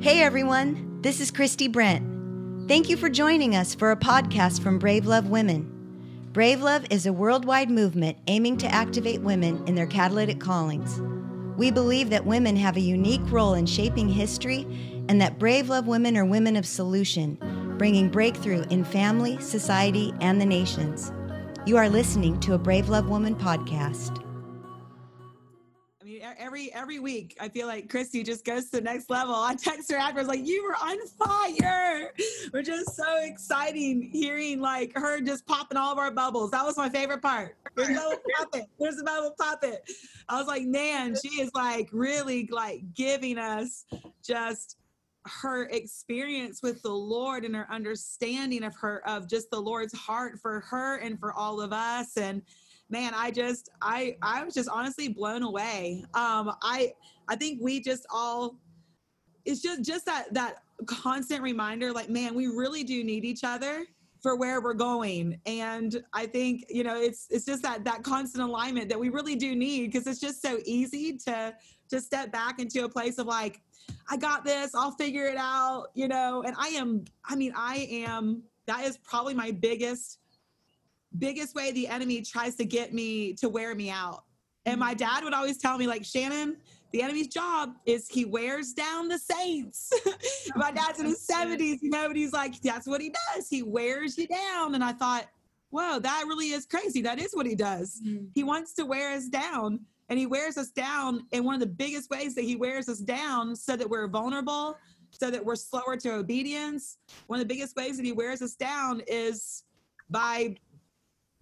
Hey everyone, this is Christy Brennt. Thank you for joining us for a podcast from Brave Love Women. Brave Love is a worldwide movement aiming to activate women in their catalytic callings. We believe that women have a unique role in shaping history and that Brave Love Women are women of solution, bringing breakthrough in family, society, and the nations. You are listening to a Brave Love Woman podcast every every week I feel like Christy just goes to the next level. I text her afterwards like you were on fire. We're just so exciting hearing like her just popping all of our bubbles. That was my favorite part. There's bubble popping. There's the bubble popping. I was like, man, she is like really like giving us just her experience with the Lord and her understanding of her of just the Lord's heart for her and for all of us and man, I just I I was just honestly blown away. Um, I I think we just all it's just just that that constant reminder, like man, we really do need each other for where we're going and i think you know it's it's just that that constant alignment that we really do need because it's just so easy to to step back into a place of like i got this i'll figure it out you know and i am i mean i am that is probably my biggest biggest way the enemy tries to get me to wear me out. And my mm-hmm. dad would always tell me, like, Shannon, the enemy's job is he wears down the saints. my dad's in his 70s, you know, and he's like, that's what he does. He wears you down. And I thought, whoa, that really is crazy. That is what he does. Mm-hmm. He wants to wear us down. And he wears us down. And one of the biggest ways that he wears us down so that we're vulnerable, so that we're slower to obedience, one of the biggest ways that he wears us down is by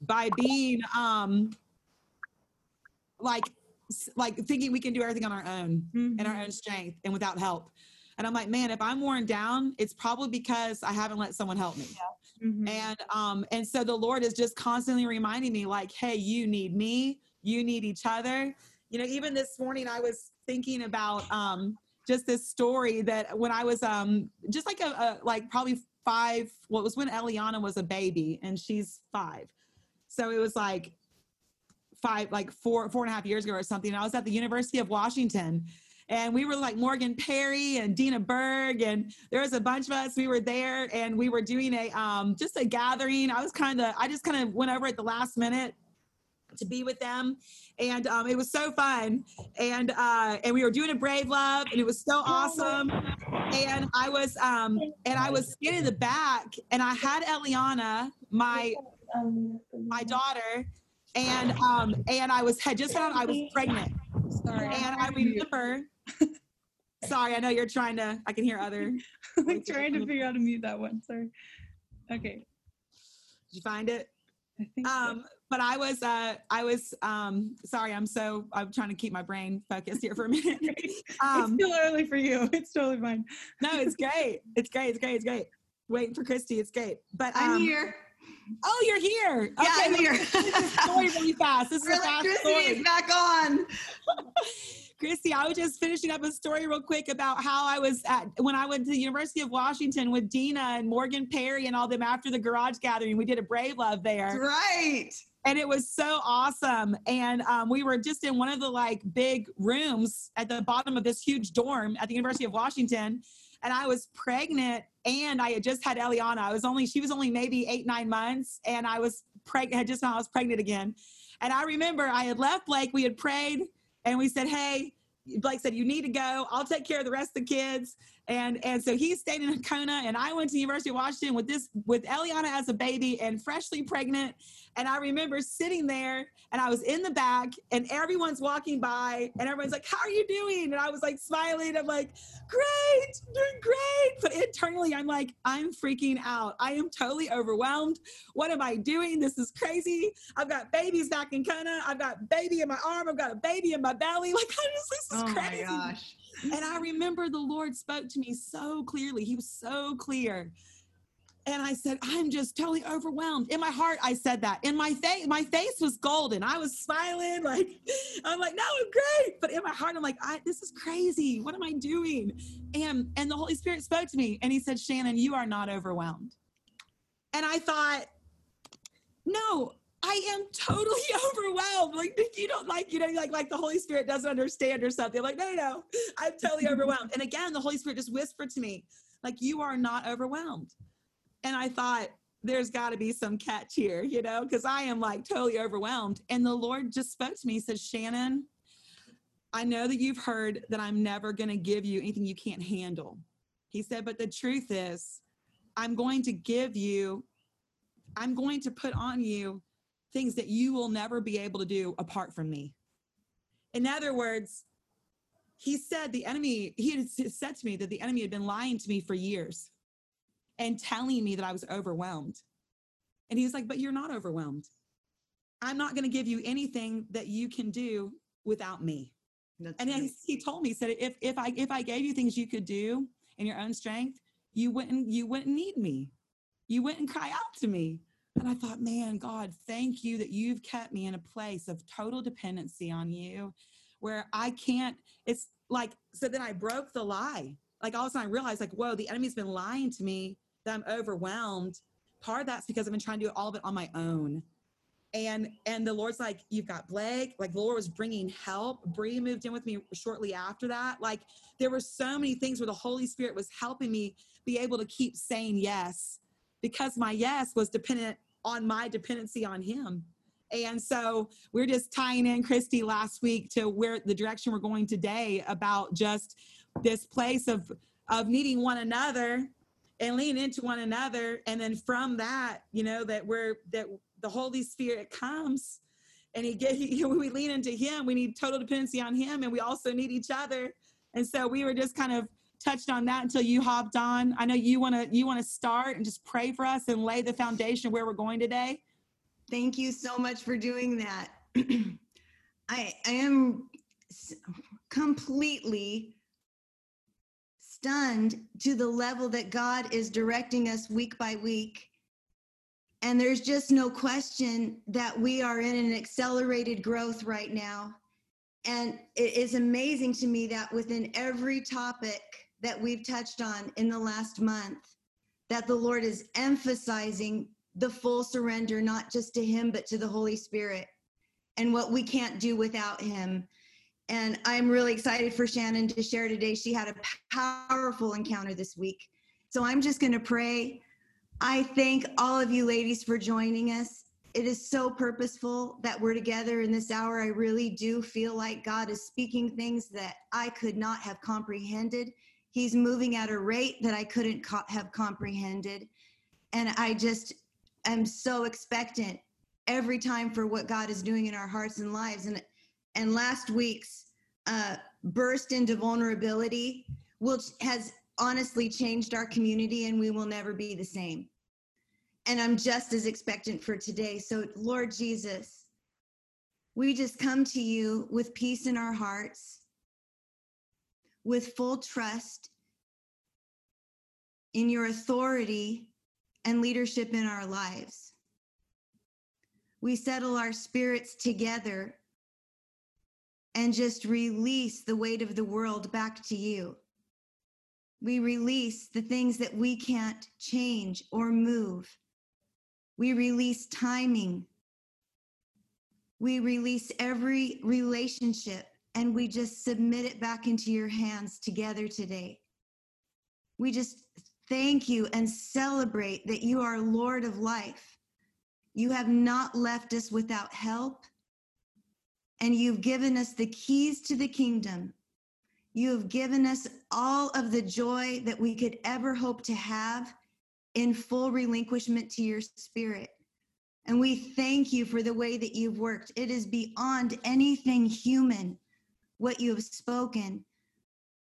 by being um like like thinking we can do everything on our own mm-hmm. in our own strength and without help and i'm like man if i'm worn down it's probably because i haven't let someone help me yeah. mm-hmm. and um and so the lord is just constantly reminding me like hey you need me you need each other you know even this morning i was thinking about um just this story that when i was um just like a, a like probably five well it was when eliana was a baby and she's five so it was like five, like four, four and a half years ago or something. I was at the University of Washington and we were like Morgan Perry and Dina Berg, and there was a bunch of us. We were there, and we were doing a um, just a gathering. I was kind of, I just kind of went over at the last minute to be with them, and um, it was so fun. And uh, and we were doing a Brave Love, and it was so awesome. And I was um, and I was sitting in the back, and I had Eliana, my my daughter, and um, and I was had just found I was pregnant. Sorry. And I remember. sorry, I know you're trying to. I can hear other. I'm trying to figure out how to mute that one. Sorry. Okay. Did you find it? I think um, so. But I was, uh, I was, um, sorry, I'm so, I'm trying to keep my brain focused here for a minute. um, it's still early for you. It's totally fine. no, it's great. It's great. It's great. It's great. Waiting for Christy. It's great. But um, I'm here. Oh, you're here. Yeah, I'm here. story really fast. This is really, a fast Christy story. is back on. Christy, I was just finishing up a story real quick about how I was at when I went to the University of Washington with Dina and Morgan Perry and all them after the garage gathering. We did a Brave Love there. Right. And it was so awesome. And um, we were just in one of the like big rooms at the bottom of this huge dorm at the University of Washington. And I was pregnant and I had just had Eliana. I was only, she was only maybe eight, nine months, and I was pregnant, had just I was pregnant again. And I remember I had left Blake, we had prayed, and we said, Hey, Blake said, You need to go. I'll take care of the rest of the kids. And and so he stayed in Kona, and I went to University of Washington with this with Eliana as a baby and freshly pregnant. And I remember sitting there and I was in the back and everyone's walking by and everyone's like, How are you doing? And I was like smiling. I'm like, Great, doing great. But internally, I'm like, I'm freaking out. I am totally overwhelmed. What am I doing? This is crazy. I've got babies back in Kona. I've got baby in my arm. I've got a baby in my belly. Like, I just, this is oh crazy. My gosh. And I remember the Lord spoke to me so clearly. He was so clear and I said, I'm just totally overwhelmed. In my heart, I said that. In my face, my face was golden. I was smiling, like I'm like, no, I'm great. But in my heart, I'm like, this is crazy. What am I doing? And and the Holy Spirit spoke to me, and He said, Shannon, you are not overwhelmed. And I thought, no, I am totally overwhelmed. Like you don't like, you know, like like the Holy Spirit doesn't understand or something. like, no, no, no. I'm totally overwhelmed. And again, the Holy Spirit just whispered to me, like, you are not overwhelmed. And I thought, there's got to be some catch here, you know, because I am like totally overwhelmed. And the Lord just spoke to me. He says, Shannon, I know that you've heard that I'm never going to give you anything you can't handle. He said, but the truth is, I'm going to give you, I'm going to put on you things that you will never be able to do apart from me. In other words, he said the enemy, he had said to me that the enemy had been lying to me for years and telling me that I was overwhelmed. And he was like, But you're not overwhelmed. I'm not going to give you anything that you can do without me. That's and he, he told me, he said, if, if I if I gave you things you could do in your own strength, you wouldn't you wouldn't need me. You wouldn't cry out to me. And I thought, man, God, thank you that you've kept me in a place of total dependency on you where I can't, it's like, so then I broke the lie. Like all of a sudden I realized, like, whoa, the enemy's been lying to me that I'm overwhelmed. Part of that's because I've been trying to do all of it on my own. And and the Lord's like, you've got Blake. Like the Lord was bringing help. Bree moved in with me shortly after that. Like there were so many things where the Holy Spirit was helping me be able to keep saying yes because my yes was dependent on my dependency on Him. And so we're just tying in Christy last week to where the direction we're going today about just this place of of needing one another and lean into one another and then from that you know that we're that the holy spirit comes and he get he, we lean into him we need total dependency on him and we also need each other and so we were just kind of touched on that until you hopped on i know you want to you want to start and just pray for us and lay the foundation where we're going today thank you so much for doing that i i am completely stunned to the level that God is directing us week by week. And there's just no question that we are in an accelerated growth right now. And it is amazing to me that within every topic that we've touched on in the last month, that the Lord is emphasizing the full surrender, not just to Him, but to the Holy Spirit and what we can't do without Him. And I'm really excited for Shannon to share today. She had a powerful encounter this week. So I'm just going to pray. I thank all of you ladies for joining us. It is so purposeful that we're together in this hour. I really do feel like God is speaking things that I could not have comprehended. He's moving at a rate that I couldn't co- have comprehended. And I just am so expectant every time for what God is doing in our hearts and lives. And and last week's uh, burst into vulnerability, which has honestly changed our community, and we will never be the same. And I'm just as expectant for today. So, Lord Jesus, we just come to you with peace in our hearts, with full trust in your authority and leadership in our lives. We settle our spirits together and just release the weight of the world back to you. We release the things that we can't change or move. We release timing. We release every relationship and we just submit it back into your hands together today. We just thank you and celebrate that you are Lord of life. You have not left us without help and you've given us the keys to the kingdom. You have given us all of the joy that we could ever hope to have in full relinquishment to your spirit. And we thank you for the way that you've worked. It is beyond anything human what you have spoken.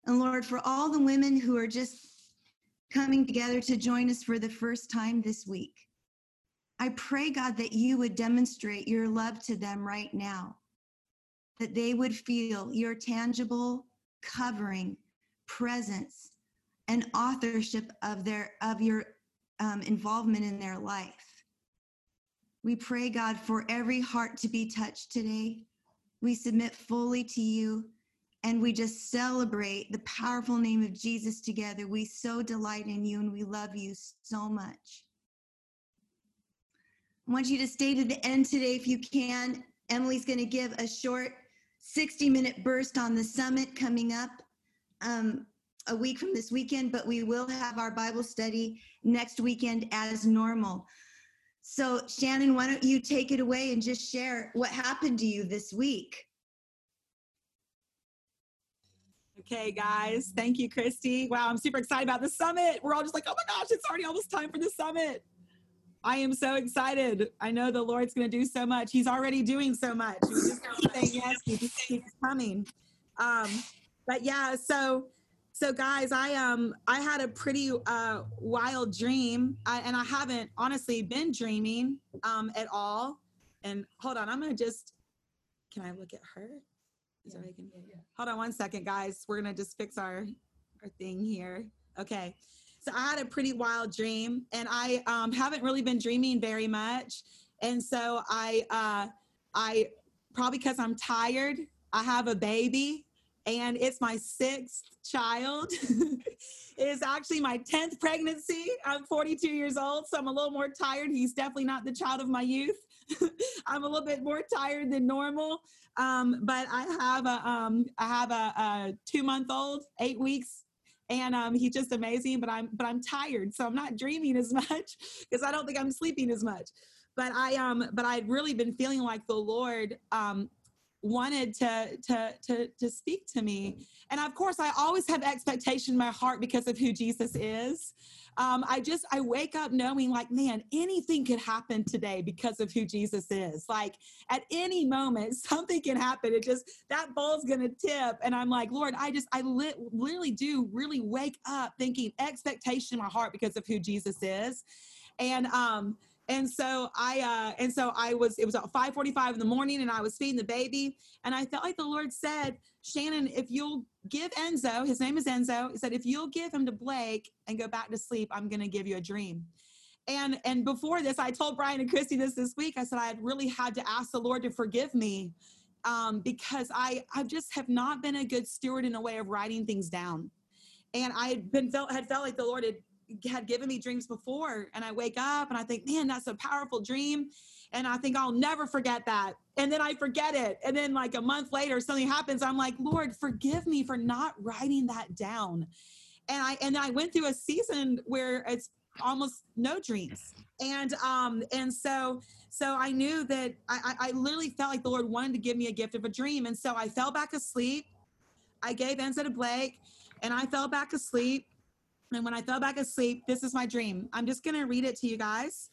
And Lord, for all the women who are just coming together to join us for the first time this week, I pray, God, that you would demonstrate your love to them right now that they would feel your tangible covering, presence, and authorship of their of your um, involvement in their life. We pray, God, for every heart to be touched today. We submit fully to you and we just celebrate the powerful name of Jesus together. We so delight in you and we love you so much. I want you to stay to the end today if you can. Emily's going to give a short 60 minute burst on the summit coming up um, a week from this weekend, but we will have our Bible study next weekend as normal. So, Shannon, why don't you take it away and just share what happened to you this week? Okay, guys. Thank you, Christy. Wow, I'm super excited about the summit. We're all just like, oh my gosh, it's already almost time for the summit. I am so excited. I know the Lord's going to do so much. He's already doing so much. We just saying yes. Keeps coming. Um, but yeah, so so guys, I um I had a pretty uh, wild dream, I, and I haven't honestly been dreaming um, at all. And hold on, I'm gonna just. Can I look at her? Is yeah, can, yeah. Hold on one second, guys. We're gonna just fix our our thing here. Okay. So I had a pretty wild dream, and I um, haven't really been dreaming very much. And so I, uh, I probably because I'm tired, I have a baby, and it's my sixth child. it's actually my 10th pregnancy. I'm 42 years old, so I'm a little more tired. He's definitely not the child of my youth. I'm a little bit more tired than normal. Um, but I have a um, I have a, a two month old, eight weeks and um, he's just amazing. But I'm but I'm tired, so I'm not dreaming as much because I don't think I'm sleeping as much. But I um but I'd really been feeling like the Lord um wanted to to to to speak to me, and of course I always have expectation in my heart because of who Jesus is um, I just I wake up knowing like, man, anything could happen today because of who Jesus is. Like at any moment, something can happen. It just that ball's gonna tip, and I'm like, Lord, I just I li- literally do really wake up thinking expectation in my heart because of who Jesus is, and um and so I uh, and so I was it was at 5:45 in the morning and I was feeding the baby and I felt like the Lord said, Shannon, if you'll give Enzo, his name is Enzo, he said, if you'll give him to Blake and go back to sleep, I'm gonna give you a dream. And and before this, I told Brian and Christy this this week. I said I had really had to ask the Lord to forgive me um, because I I just have not been a good steward in a way of writing things down. And I had been felt had felt like the Lord had had given me dreams before and I wake up and I think, man, that's a powerful dream. And I think I'll never forget that. And then I forget it. And then like a month later, something happens. I'm like, Lord, forgive me for not writing that down. And I and I went through a season where it's almost no dreams. And um and so so I knew that I, I literally felt like the Lord wanted to give me a gift of a dream. And so I fell back asleep. I gave Enzo to Blake and I fell back asleep and when I fell back asleep, this is my dream. I'm just going to read it to you guys.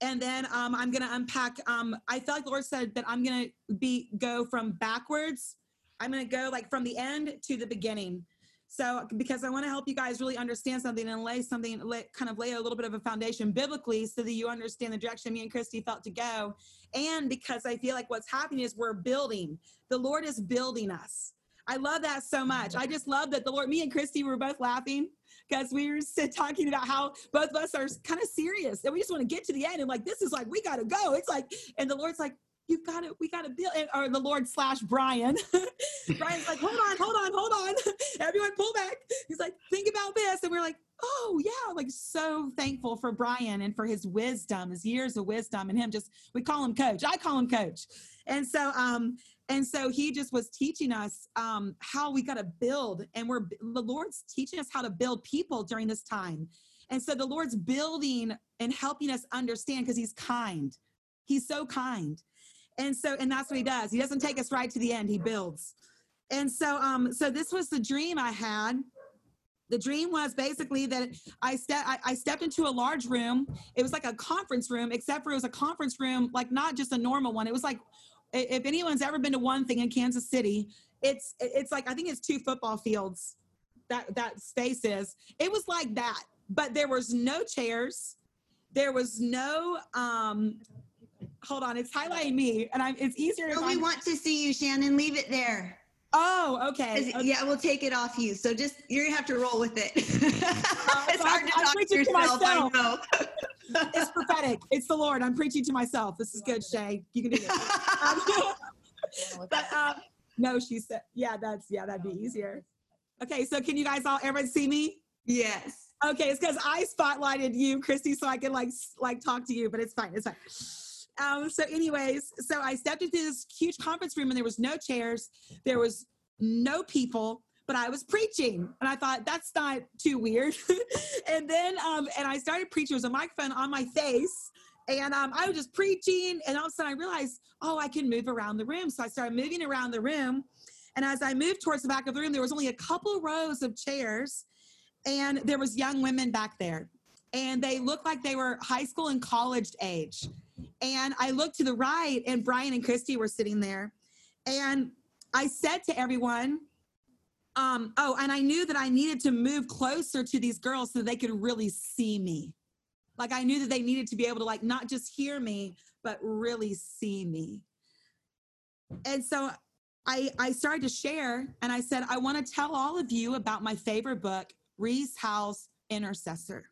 And then um, I'm going to unpack. Um, I felt like the Lord said that I'm going to be go from backwards. I'm going to go like from the end to the beginning. So, because I want to help you guys really understand something and lay something, lay, kind of lay a little bit of a foundation biblically so that you understand the direction me and Christy felt to go. And because I feel like what's happening is we're building, the Lord is building us. I love that so much. I just love that the Lord, me and Christy were both laughing because we were talking about how both of us are kind of serious and we just want to get to the end and like this is like we got to go. It's like, and the Lord's like, you've got to, we got to build, or the Lord slash Brian. Brian's like, hold on, hold on, hold on. Everyone pull back. He's like, think about this. And we're like, oh yeah, like so thankful for Brian and for his wisdom, his years of wisdom and him just, we call him coach. I call him coach. And so, um, and so he just was teaching us um, how we got to build and we're the lord's teaching us how to build people during this time. And so the lord's building and helping us understand because he's kind. He's so kind. And so and that's what he does. He doesn't take us right to the end. He builds. And so um so this was the dream i had. The dream was basically that I, ste- I, I stepped into a large room. It was like a conference room, except for it was a conference room, like not just a normal one. It was like if anyone's ever been to one thing in Kansas City, it's it's like I think it's two football fields that that space is. It was like that, but there was no chairs. There was no um hold on, it's highlighting me and I'm it's easier to. we want to see you, Shannon. Leave it there. Oh, okay. okay. Yeah, we'll take it off you. So just you're gonna have to roll with it. Uh, it's hard to I'm talk to yourself. To I know. it's prophetic. It's the Lord. I'm preaching to myself. This is good, Shay. You can do this. Um, but um, no, she said, yeah, that's yeah, that'd be easier. Okay, so can you guys all everyone see me? Yes. Okay, it's because I spotlighted you, Christy, so I can like like talk to you, but it's fine. It's fine. um, so, anyways, so I stepped into this huge conference room and there was no chairs, there was no people, but I was preaching, and I thought that's not too weird. and then, um, and I started preaching. There was a microphone on my face, and um, I was just preaching, and all of a sudden I realized, oh, I can move around the room. So I started moving around the room, and as I moved towards the back of the room, there was only a couple rows of chairs, and there was young women back there, and they looked like they were high school and college age. And I looked to the right, and Brian and Christy were sitting there. And I said to everyone, um, oh, and I knew that I needed to move closer to these girls so they could really see me. Like I knew that they needed to be able to like not just hear me, but really see me. And so I I started to share and I said, I want to tell all of you about my favorite book, Rees Howells Intercessor.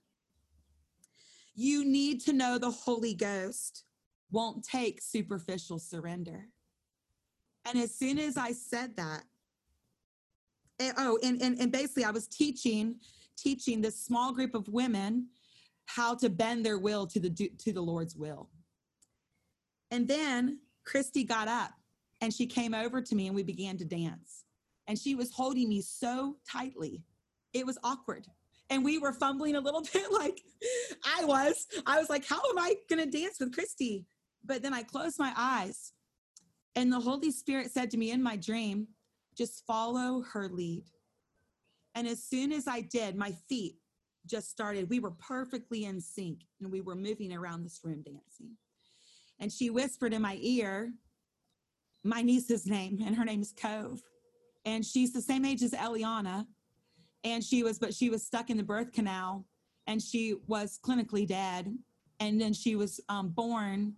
You need to know the Holy Ghost won't take superficial surrender. And as soon as I said that, and, oh, and, and, and basically I was teaching, teaching this small group of women how to bend their will to the, to the Lord's will. And then Christy got up and she came over to me and we began to dance. And she was holding me so tightly. It was awkward and we were fumbling a little bit like I was. I was like, how am I going to dance with Christy? But then I closed my eyes and the Holy Spirit said to me in my dream, just follow her lead. And as soon as I did, my feet just started. We were perfectly in sync and we were moving around this room dancing. And she whispered in my ear, my niece's name, and her name is Cove. And she's the same age as Eliana and she was but she was stuck in the birth canal and she was clinically dead and then she was um, born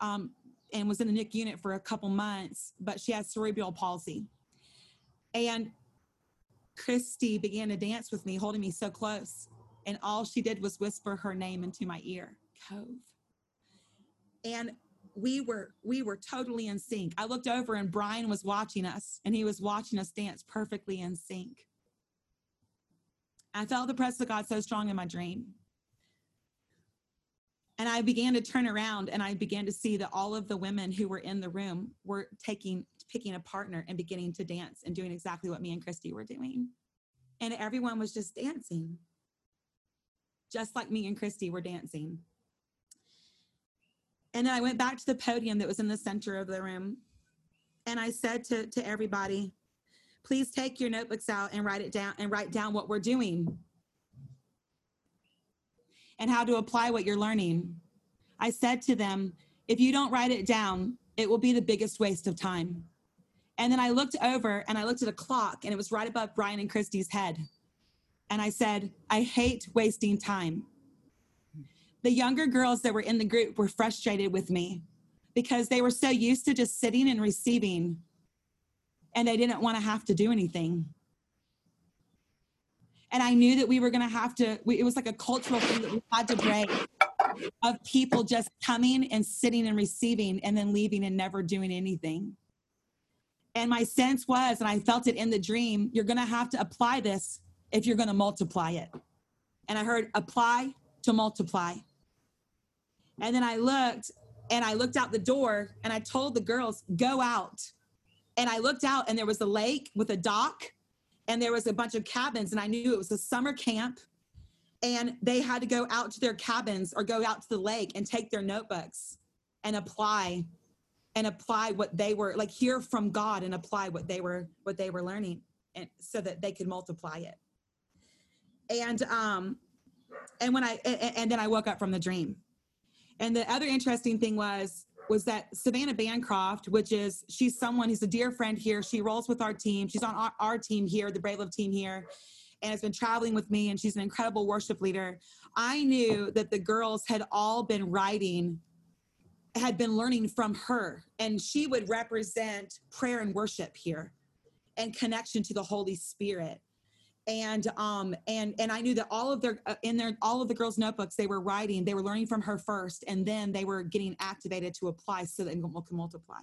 um, and was in the NIC unit for a couple months but she had cerebral palsy and Christy began to dance with me holding me so close and all she did was whisper her name into my ear. Cove. And we were we were totally in sync. I looked over and brian was watching us and he was watching us dance perfectly in sync. I felt the presence of God so strong in my dream. And I began to turn around and I began to see that all of the women who were in the room were taking, picking a partner and beginning to dance and doing exactly what me and Christy were doing. And everyone was just dancing, just like me and Christy were dancing. And then I went back to the podium that was in the center of the room. And I said to, to everybody, please take your notebooks out and write it down and write down what we're doing and how to apply what you're learning. I said to them, if you don't write it down, it will be the biggest waste of time. And then I looked over and I looked at a clock and it was right above Brian and Christy's head. And I said, I hate wasting time. The younger girls that were in the group were frustrated with me because they were so used to just sitting and receiving and they didn't want to have to do anything. And I knew that we were going to have to, we, it was like a cultural thing that we had to break of people just coming and sitting and receiving and then leaving and never doing anything. And my sense was, and I felt it in the dream, you're going to have to apply this if you're going to multiply it. And I heard apply to multiply. And then I looked and I looked out the door and I told the girls, go out and I looked out and there was a lake with a dock and there was a bunch of cabins and I knew it was a summer camp and they had to go out to their cabins or go out to the lake and take their notebooks and apply and apply what they were like hear from God and apply what they were what they were learning and so that they could multiply it. And um and when I and, and then I woke up from the dream. And the other interesting thing was was that Savannah Bancroft, which is she's someone who's a dear friend here. She rolls with our team. She's on our, our team here, the Brave Love team here, and has been traveling with me. And she's an incredible worship leader. I knew that the girls had all been writing, had been learning from her, and she would represent prayer and worship here, and connection to the Holy Spirit and um and and i knew that all of their uh, in their all of the girls notebooks they were writing they were learning from her first and then they were getting activated to apply so that it can multiply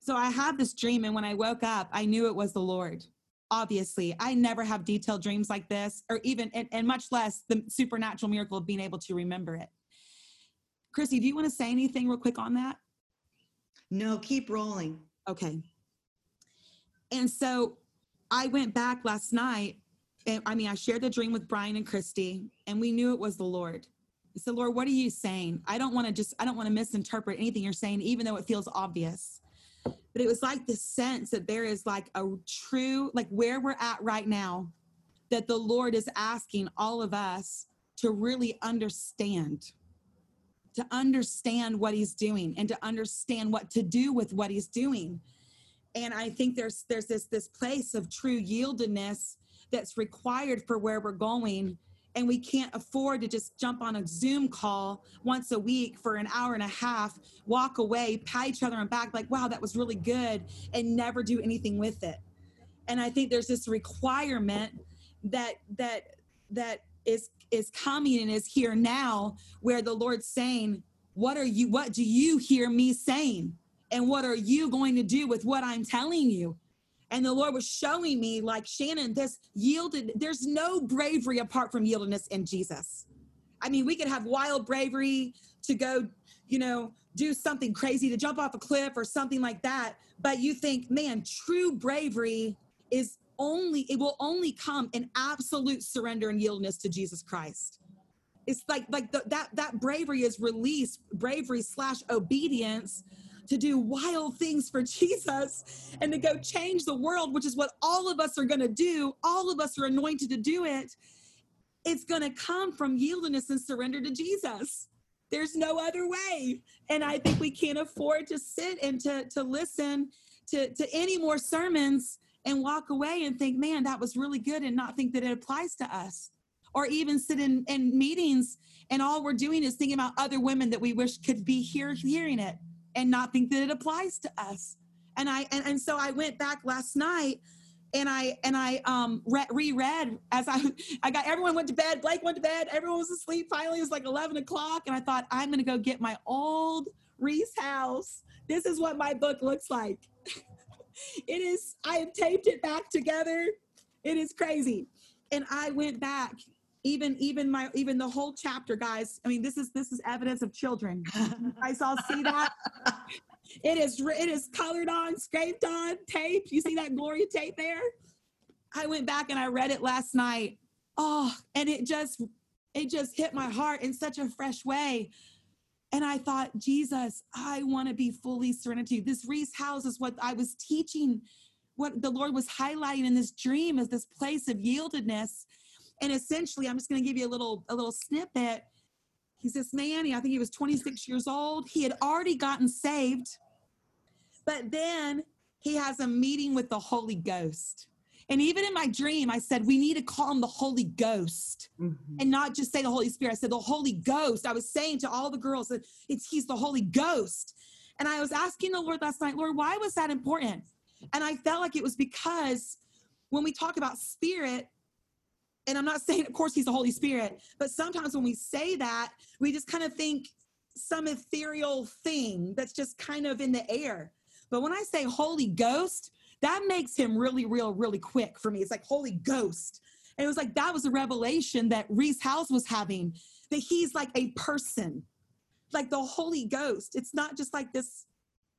so i had this dream and when i woke up i knew it was the lord obviously i never have detailed dreams like this or even and, and much less the supernatural miracle of being able to remember it Christy, do you want to say anything real quick on that? No, keep rolling. Okay. And so I went back last night. And I mean, I shared the dream with Brian and Christy, and we knew it was the Lord. Said, Lord, what are you saying? I don't want to just, I don't want to misinterpret anything you're saying, even though it feels obvious. But it was like the sense that there is like a true, like where we're at right now, that the Lord is asking all of us to really understand to understand what he's doing and to understand what to do with what he's doing and i think there's there's this this place of true yieldedness that's required for where we're going. And we can't afford to just jump on a zoom call once a week for an hour and a half walk away pat each other on back like wow that was really good and never do anything with it. And i think there's this requirement that that that is is coming and is here now where the lord's saying what are you what do you hear me saying and what are you going to do with what i'm telling you? And the lord was showing me like shannon this yielded there's no bravery apart from yieldedness in jesus. I mean we could have wild bravery to go you know do something crazy to jump off a cliff or something like that. But you think man true bravery is only it will only come in absolute surrender and yieldedness to jesus christ. It's like like the, that that bravery is released bravery slash obedience to do wild things for jesus and to go change the world which is what all of us are going to do. All of us are anointed to do it. It's going to come from yieldedness and surrender to jesus. There's no other way. And i think we can't afford to sit and to to listen to to any more sermons and walk away and think, man, that was really good and not think that it applies to us. Or even sit in, in meetings and all we're doing is thinking about other women that we wish could be here hearing it and not think that it applies to us. And I and, and so I went back last night and I and I um re- reread as I I got everyone went to bed. Blake went to bed. Everyone was asleep. Finally, it was like eleven o'clock, and I thought I'm gonna go get my old Rees Howells. This is what my book looks like. it is i have taped it back together it is crazy and i went back even even my even the whole chapter guys i mean this is this is evidence of children. You guys all see that? It is it is colored on scraped on tape. You see that glory tape there? I went back and i read it last night. Oh and it just it just hit my heart in such a fresh way. And I thought, Jesus, I want to be fully surrendered to you. This Rees Howells is what I was teaching, what the Lord was highlighting in this dream is this place of yieldedness. And essentially, I'm just going to give you a little a little snippet. He's this man, I think he was 26 years old. He had already gotten saved, but then he has a meeting with the Holy Ghost. And even in my dream, I said, we need to call him the Holy Ghost mm-hmm. and not just say the Holy Spirit. I said, the Holy Ghost. I was saying to all the girls that it's he's the Holy Ghost. And I was asking the Lord last night, Lord, why was that important? And I felt like it was because when we talk about spirit, and I'm not saying, of course, he's the Holy Spirit, but sometimes when we say that, we just kind of think some ethereal thing that's just kind of in the air. But when I say Holy Ghost, that makes him really real really quick for me. It's like holy ghost. And it was like that was a revelation that Rees Howells was having that he's like a person like the holy ghost. It's not just like this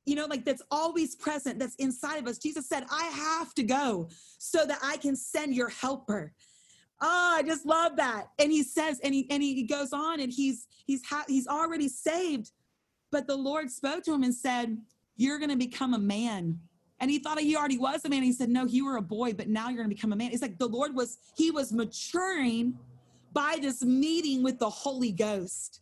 you know like that's always present that's inside of us. Jesus said i have to go so that i can send your helper oh i just love that and he says and he and he goes on and he's he's ha- he's already saved but the lord spoke to him and said you're going to become a man and he thought he already was a man. He said, No, you were a boy, but now you're going to become a man. It's like the Lord was, he was maturing by this meeting with the Holy Ghost.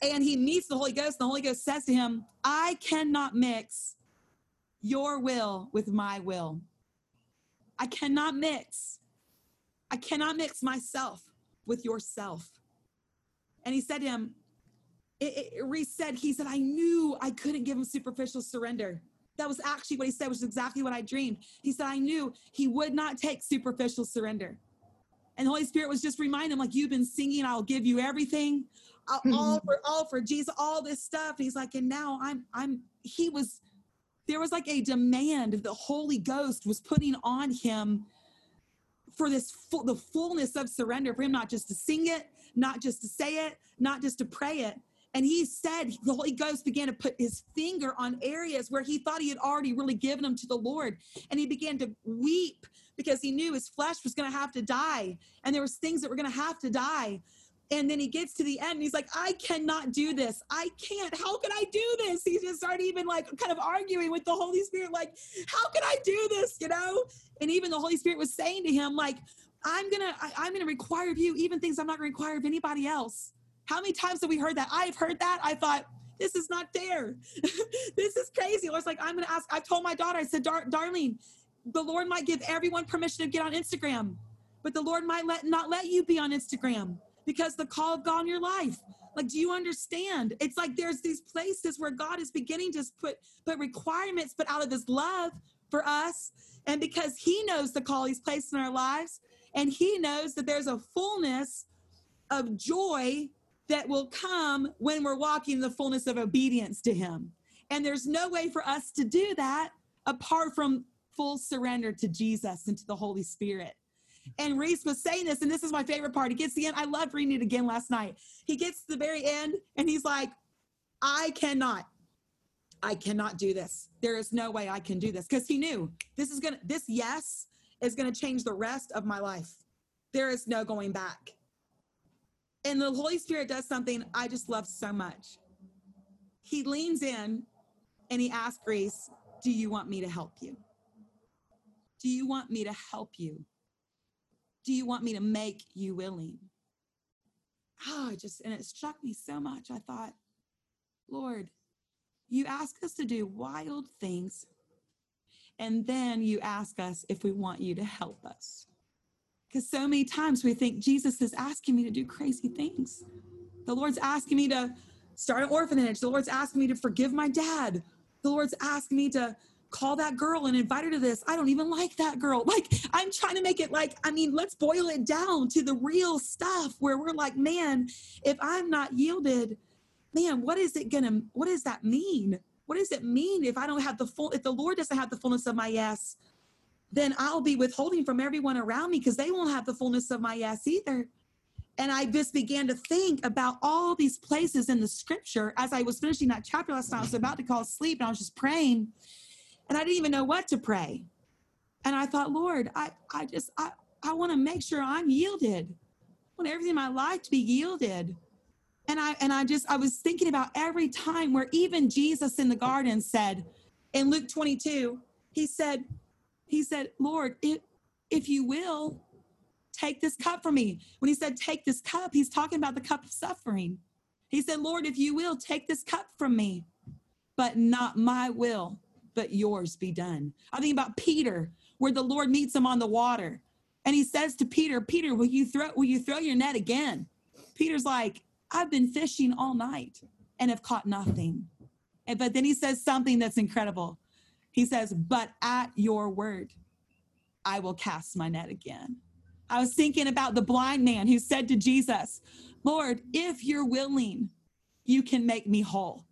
And he meets the Holy Ghost. And the Holy Ghost says to him, I cannot mix your will with my will. I cannot mix. I cannot mix myself with yourself. And he said to him, it, it, Rees said, he said, I knew I couldn't give him superficial surrender. That was actually what he said, which is exactly what I dreamed. He said, I knew he would not take superficial surrender. And the Holy Spirit was just reminding him, like, you've been singing, I'll give you everything, I'll, uh, all for all for Jesus, all this stuff. And he's like, and now I'm, I'm, he was, there was like a demand the Holy Ghost was putting on him for this full, the fullness of surrender for him, not just to sing it, not just to say it, not just to pray it. And he said the Holy Ghost began to put his finger on areas where he thought he had already really given them to the Lord. And he began to weep because he knew his flesh was going to have to die. And there was things that were going to have to die. And then he gets to the end and he's like, I cannot do this. I can't. How can I do this? He just started even like kind of arguing with the Holy Spirit, like, how can I do this? You know? And even the Holy Spirit was saying to him, like, I'm gonna, I, I'm gonna require of you even things I'm not gonna require of anybody else. How many times have we heard that? I've heard that. I thought, this is not fair. this is crazy. I was like, I'm going to ask. I told my daughter, I said, Dar- Darlene, the Lord might give everyone permission to get on Instagram, but the Lord might let not let you be on Instagram because the call of God in your life. Like, do you understand? It's like there's these places where God is beginning to put put requirements, but out of His love for us, and because He knows the call He's placed in our lives, and He knows that there's a fullness of joy that will come when we're walking the fullness of obedience to Him. And there's no way for us to do that apart from full surrender to Jesus and to the Holy Spirit. And Rees was saying this, and this is my favorite part. He gets the end. I loved reading it again last night. He gets to the very end, and he's like, I cannot. I cannot do this. There is no way I can do this. Because he knew this is gonna, this yes is gonna change the rest of my life. There is no going back. And the Holy Spirit does something I just love so much. He leans in and he asks Rees, Do you want me to help you? Do you want me to help you? Do you want me to make you willing? Oh, just, and it struck me so much. I thought, Lord, you ask us to do wild things, and then you ask us if we want you to help us. Because so many times we think Jesus is asking me to do crazy things. The Lord's asking me to start an orphanage. The Lord's asking me to forgive my dad. The Lord's asking me to call that girl and invite her to this. I don't even like that girl. Like, I'm trying to make it like, I mean, let's boil it down to the real stuff where we're like, man, if I'm not yielded, man, what is it gonna, what does that mean? What does it mean if I don't have the full, if the Lord doesn't have the fullness of my yes, then I'll be withholding from everyone around me because they won't have the fullness of my yes either. And I just began to think about all these places in the scripture as I was finishing that chapter last night. I was about to call sleep and I was just praying and I didn't even know what to pray. And I thought, Lord, I, I just, I, I want to make sure I'm yielded. I want everything in my life to be yielded. And I, and I just, I was thinking about every time where even Jesus in the garden said in Luke 22, he said, he said, Lord, if, if you will, take this cup from me. When he said, take this cup, he's talking about the cup of suffering. He said, Lord, if you will, take this cup from me, but not my will, but yours be done. I think about Peter, where the Lord meets him on the water. And he says to Peter, Peter, will you throw will you throw your net again? Peter's like, I've been fishing all night and have caught nothing. And, but then he says something that's incredible. He says, But at your word, I will cast my net again. I was thinking about the blind man who said to Jesus, Lord, if you're willing, you can make me whole.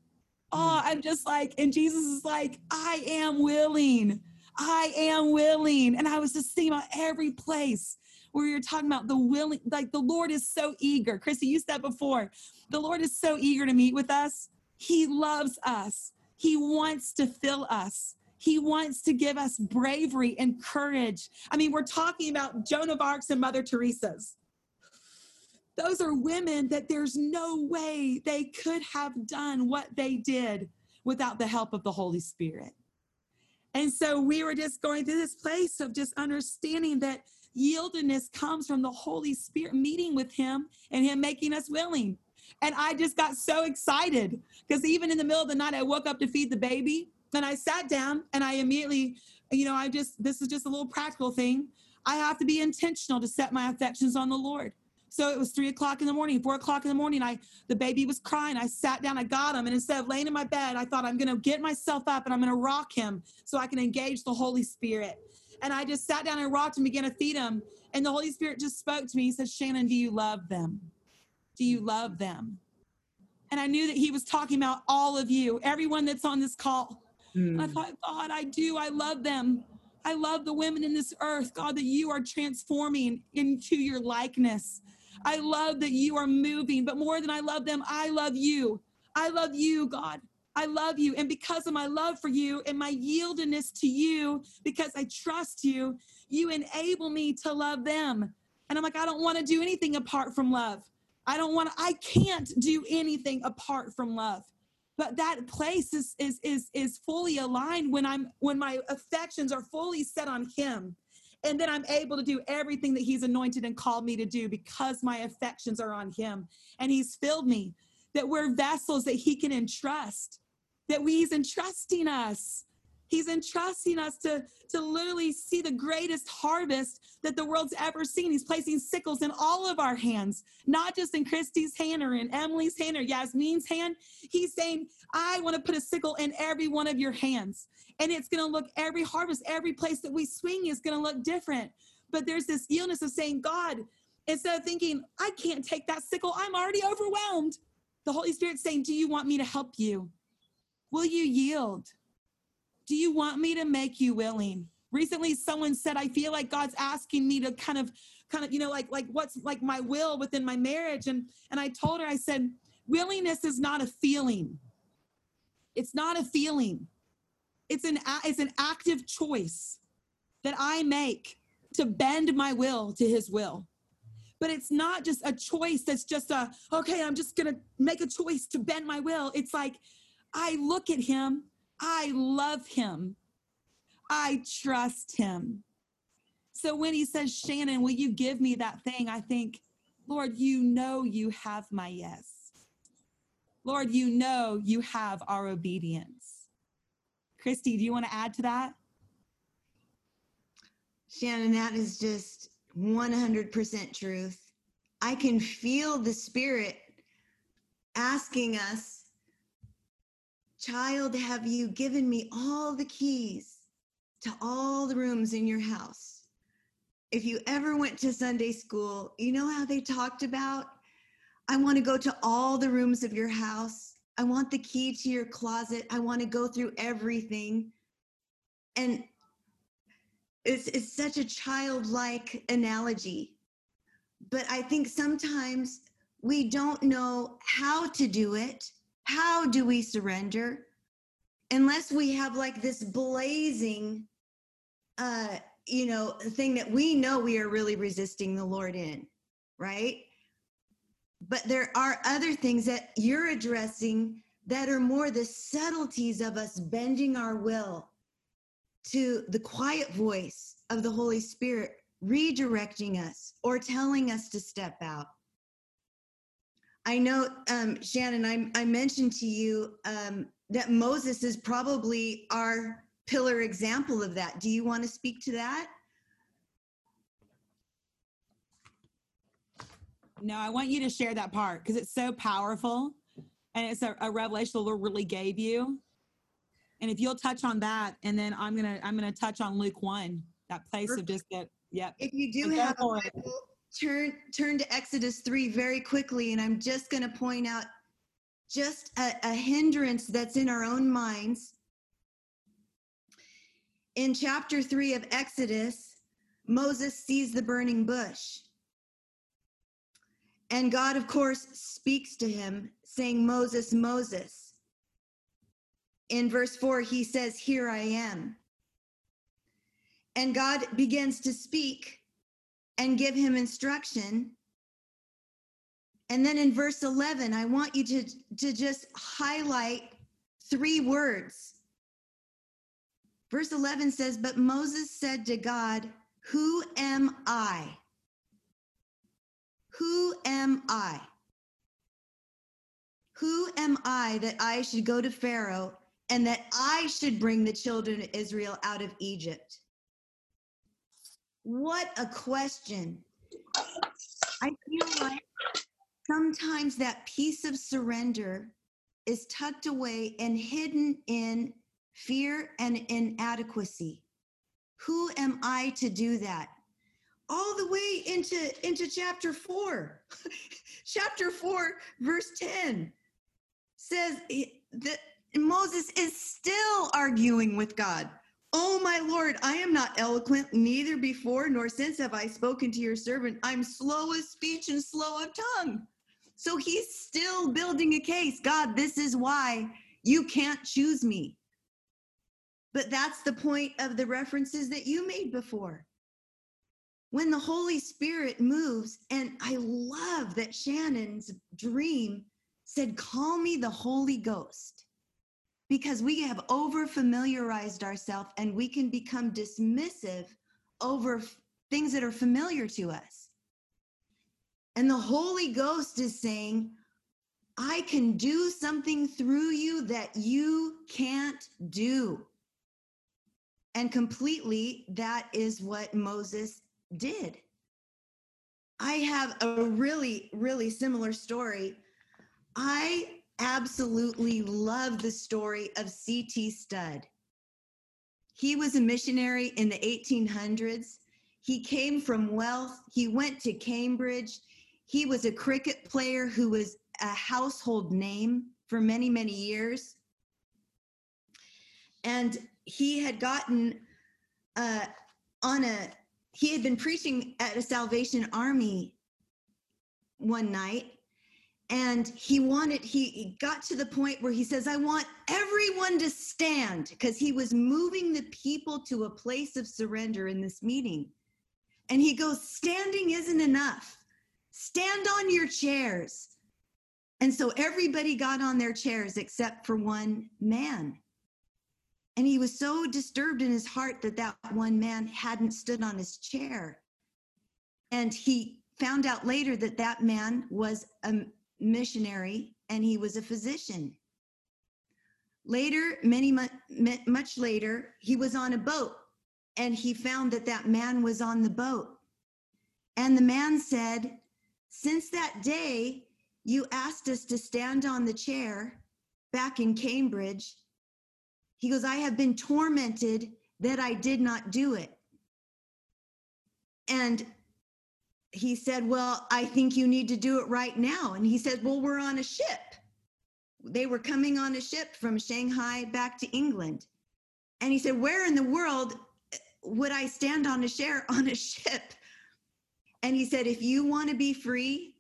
Oh, I'm just like, and Jesus is like, I am willing. I am willing. And I was just thinking about every place where you're talking about the willing, like the Lord is so eager. Chrissy, you said before, the Lord is so eager to meet with us. He loves us. He wants to fill us. He wants to give us bravery and courage. I mean, we're talking about Joan of Arc's and Mother Teresa's. Those are women that there's no way they could have done what they did without the help of the Holy Spirit. And so we were just going through this place of just understanding that yieldedness comes from the Holy Spirit meeting with Him and Him making us willing. And I just got so excited because even in the middle of the night, I woke up to feed the baby and I sat down and I immediately, you know, I just, this is just a little practical thing. I have to be intentional to set my affections on the Lord. So it was three o'clock in the morning, four o'clock in the morning. I the baby was crying. I sat down, I got him, and instead of laying in my bed, I thought I'm gonna get myself up and I'm gonna rock him so I can engage the Holy Spirit. And I just sat down and rocked and began to feed him. And the Holy Spirit just spoke to me. He said, Shannon, do you love them? Do you love them? And I knew that he was talking about all of you, everyone that's on this call. Mm. I thought, God, I do. I love them. I love the women in this earth, God, that you are transforming into your likeness. I love that you are moving, but more than I love them, I love you. I love you, God. I love you. And because of my love for you and my yieldedness to you, because I trust you, you enable me to love them. And I'm like, I don't want to do anything apart from love. I don't want to, I can't do anything apart from love. But that place is is is is fully aligned when I'm when my affections are fully set on him. And then I'm able to do everything that he's anointed and called me to do because my affections are on him. And he's filled me that we're vessels that he can entrust that he's entrusting us. He's entrusting us to, to literally see the greatest harvest that the world's ever seen. He's placing sickles in all of our hands, not just in Christy's hand or in Emily's hand or Yasmin's hand. He's saying, I want to put a sickle in every one of your hands. And it's going to look every harvest, every place that we swing is going to look different. But there's this illness of saying, God, instead of thinking, I can't take that sickle, I'm already overwhelmed. The Holy Spirit's saying, Do you want me to help you? Will you yield? Do you want me to make you willing? Recently, someone said, I feel like God's asking me to kind of, kind of, you know, like, like what's like my will within my marriage. And, and I told her, I said, willingness is not a feeling. It's not a feeling. It's an, it's an active choice that I make to bend my will to his will. But it's not just a choice that's just a, okay, I'm just going to make a choice to bend my will. It's like, I look at him, I love him, I trust him. So when he says, Shannon, will you give me that thing? I think, Lord, you know you have my yes. Lord, you know you have our obedience. Christy, do you want to add to that? Shannon, that is just 100% truth. I can feel the Spirit asking us Child, have you given me all the keys to all the rooms in your house? If you ever went to Sunday school, you know how they talked about, I want to go to all the rooms of your house. I want the key to your closet. I want to go through everything. And it's, it's such a childlike analogy. But I think sometimes we don't know how to do it how do we surrender? Unless we have like this blazing uh you know thing that we know we are really resisting the lord in right? But there are other things that you're addressing that are more the subtleties of us bending our will to the quiet voice of the holy spirit redirecting us or telling us to step out I know, um, Shannon, I, I mentioned to you um, that Moses is probably our pillar example of that. Do you want to speak to that? No, I want you to share that part because it's so powerful and it's a, a, revelation the Lord really gave you. And if you'll touch on that, and then I'm gonna I'm gonna touch on Luke one, that place Perfect. of just that. Yep. If you do have a Bible, turn turn to Exodus 3 very quickly and I'm just going to point out just a, a hindrance that's in our own minds. In chapter 3 of Exodus, Moses sees the burning bush. And God, of course, speaks to him, saying, Moses, Moses. In verse 4, he says, Here I am. And God begins to speak and give him instruction. And then in verse 11, I want you to, to just highlight three words. Verse 11 says, But Moses said to God, Who am I? Who am I? Who am I that I should go to Pharaoh and that I should bring the children of Israel out of Egypt? What a question. I feel like sometimes that piece of surrender is tucked away and hidden in fear and inadequacy. Who am I to do that? All the way into, into chapter four. chapter four, verse 10 says that Moses is still arguing with God. Oh, my Lord, I am not eloquent, neither before nor since have I spoken to your servant. I'm slow of speech and slow of tongue. So he's still building a case. God, this is why you can't choose me. But that's the point of the references that you made before. When the Holy Spirit moves, and I love that Shannon's dream said, Call me the Holy Ghost, because we have over familiarized ourselves and we can become dismissive over things that are familiar to us. And the Holy Ghost is saying, I can do something through you that you can't do. And completely, that is what Moses did. I have a really, really similar story. I absolutely love the story of C.T. Studd. He was a missionary in the 1800s. He came from wealth. He went to Cambridge. He was a cricket player who was a household name for many, many years. And he had gotten uh, on a, he had been preaching at a Salvation Army one night. And he wanted, he, got to the point where he says, I want everyone to stand because he was moving the people to a place of surrender in this meeting. And he goes, Standing isn't enough. Stand on your chairs. And so everybody got on their chairs except for one man. And he was so disturbed in his heart that that one man hadn't stood on his chair. And he found out later that that man was a missionary and he was a physician. Later, many much later, he was on a boat and he found that that man was on the boat. And the man said, Since that day you asked us to stand on the chair back in Cambridge, he goes, I have been tormented that I did not do it. And he said, Well, I think you need to do it right now. And he said, Well, we're on a ship. They were coming on a ship from Shanghai back to England. And he said, Where in the world uh, would I stand on a share on a ship? And he said, If you want to be free,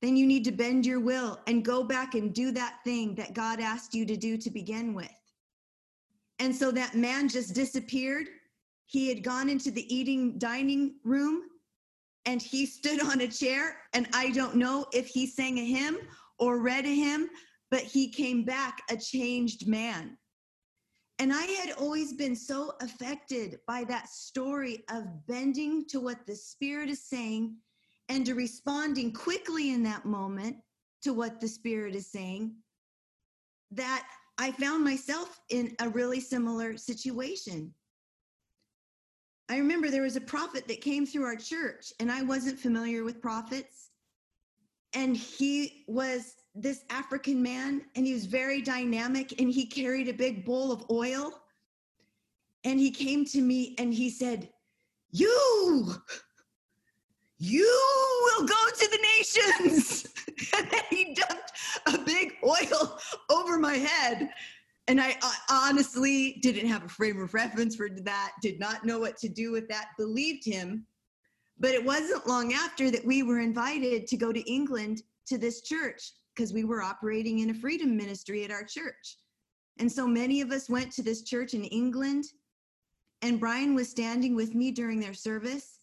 then you need to bend your will and go back and do that thing that God asked you to do to begin with. And so that man just disappeared. He had gone into the eating dining room and he stood on a chair. And I don't know if he sang a hymn or read a hymn, but he came back a changed man. And I had always been so affected by that story of bending to what the Spirit is saying and to responding quickly in that moment to what the Spirit is saying that I found myself in a really similar situation. I remember there was a prophet that came through our church, and I wasn't familiar with prophets. And he was this African man, and he was very dynamic, and he carried a big bowl of oil. And he came to me and he said, You, you will go to the nations. and then he dumped a big oil over my head. And I, I honestly didn't have a frame of reference for that, did not know what to do with that, believed him. But it wasn't long after that we were invited to go to England to this church because we were operating in a freedom ministry at our church. And so many of us went to this church in England, and Brian was standing with me during their service.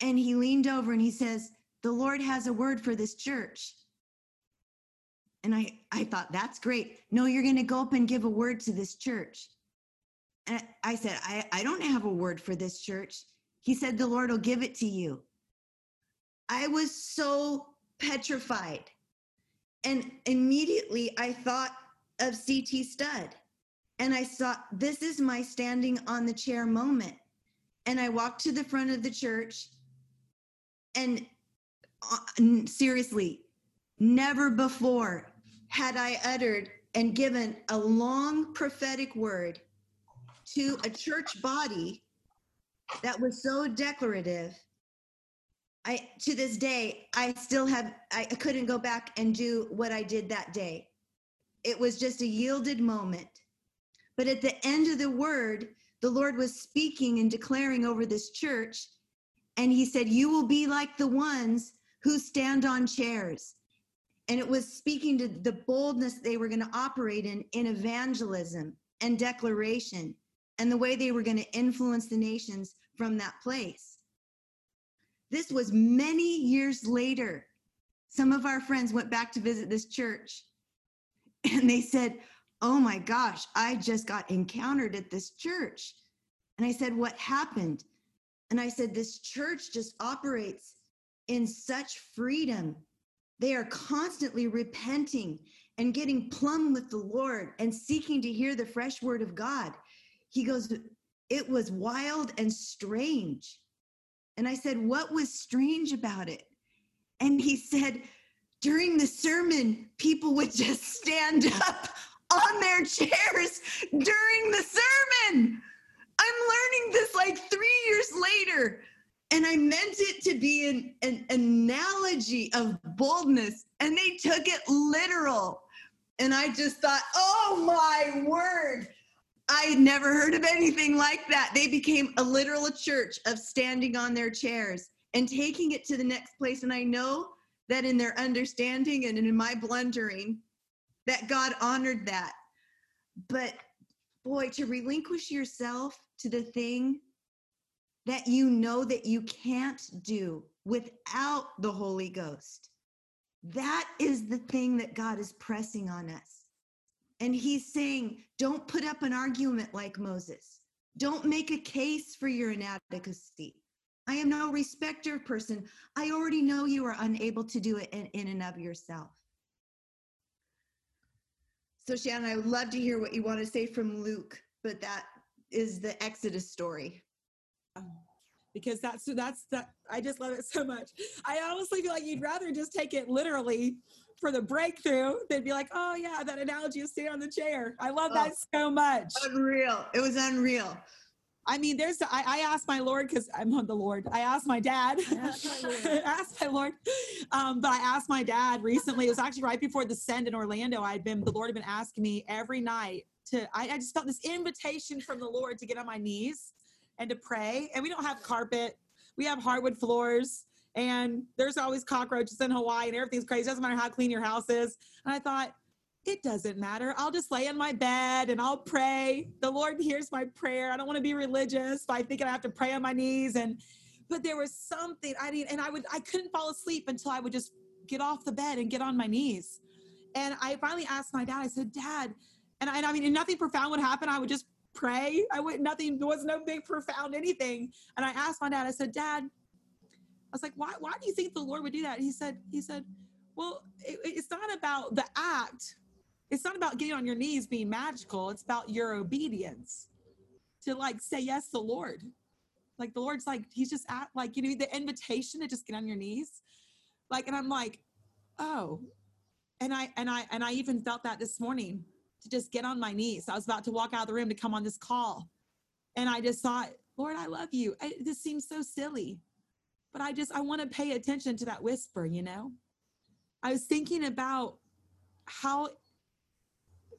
And he leaned over and he says, The Lord has a word for this church. And I, I thought, That's great. No, you're going to go up and give a word to this church. And I said, I, I don't have a word for this church. He said, The Lord will give it to you. I was so petrified. And immediately I thought of CT Studd. And I saw, this is my standing on the chair moment. And I walked to the front of the church. And uh, seriously, never before had I uttered and given a long prophetic word to a church body that was so declarative I to this day I still have I couldn't go back and do what I did that day. It was just a yielded moment. But at the end of the word, the Lord was speaking and declaring over this church and he said you will be like the ones who stand on chairs and it was speaking to the boldness they were going to operate in in evangelism and declaration and the way they were going to influence the nations from that place. This was many years later. Some of our friends went back to visit this church and they said, Oh my gosh, I just got encountered at this church. And I said, What happened? And I said, This church just operates in such freedom. They are constantly repenting and getting plumb with the Lord and seeking to hear the fresh word of God. He goes, It was wild and strange. And I said, What was strange about it? And he said, During the sermon, people would just stand up on their chairs during the sermon. I'm learning this like three years later. And I meant it to be an, an analogy of boldness, and they took it literal. And I just thought, oh my word, I had never heard of anything like that. They became a literal church of standing on their chairs and taking it to the next place. And I know that in their understanding and in my blundering, that God honored that. But boy, to relinquish yourself to the thing that you know that you can't do without the Holy Ghost. That is the thing that God is pressing on us. And he's saying, don't put up an argument like Moses. Don't make a case for your inadequacy. I am no respecter of person. I already know you are unable to do it in, in and of yourself. So, Shannon, I would love to hear what you want to say from Luke, but that is the Exodus story. Because that's that's that I just love it so much. I honestly feel like you'd rather just take it literally for the breakthrough than be like, oh yeah, that analogy of sitting on the chair. I love that Oh. so much. Unreal. It was unreal. I mean, there's I, I asked my Lord because I'm not the Lord. I asked my dad. Ask my Lord. asked my Lord. Um, but I asked my dad recently. It was actually right before the send in Orlando. I'd been the Lord had been asking me every night to. I, I just felt this invitation from the Lord to get on my knees and to pray. And we don't have carpet. We have hardwood floors. And there's always cockroaches in Hawaii and everything's crazy. Doesn't matter how clean your house is. And I thought, it doesn't matter. I'll just lay in my bed and I'll pray. The Lord hears my prayer. I don't want to be religious by thinking I have to pray on my knees. And but there was something I need, and I would I couldn't fall asleep until I would just get off the bed and get on my knees. And I finally asked my dad. I said, Dad, and I, and I mean, nothing profound would happen. I would just pray. I went nothing. There was no big profound anything. And I asked my dad. I said, Dad, I was like, why why do you think the Lord would do that? He said he said, well, it, it's not about the act it's not about getting on your knees being magical it's about your obedience to like say yes to the lord like the lord's like he's just at like you know the invitation to just get on your knees like and i'm like oh and i and i and i even felt that this morning to just get on my knees i was about to walk out of the room to come on this call and i just thought lord i love you I, this seems so silly but i just i want to pay attention to that whisper you know i was thinking about how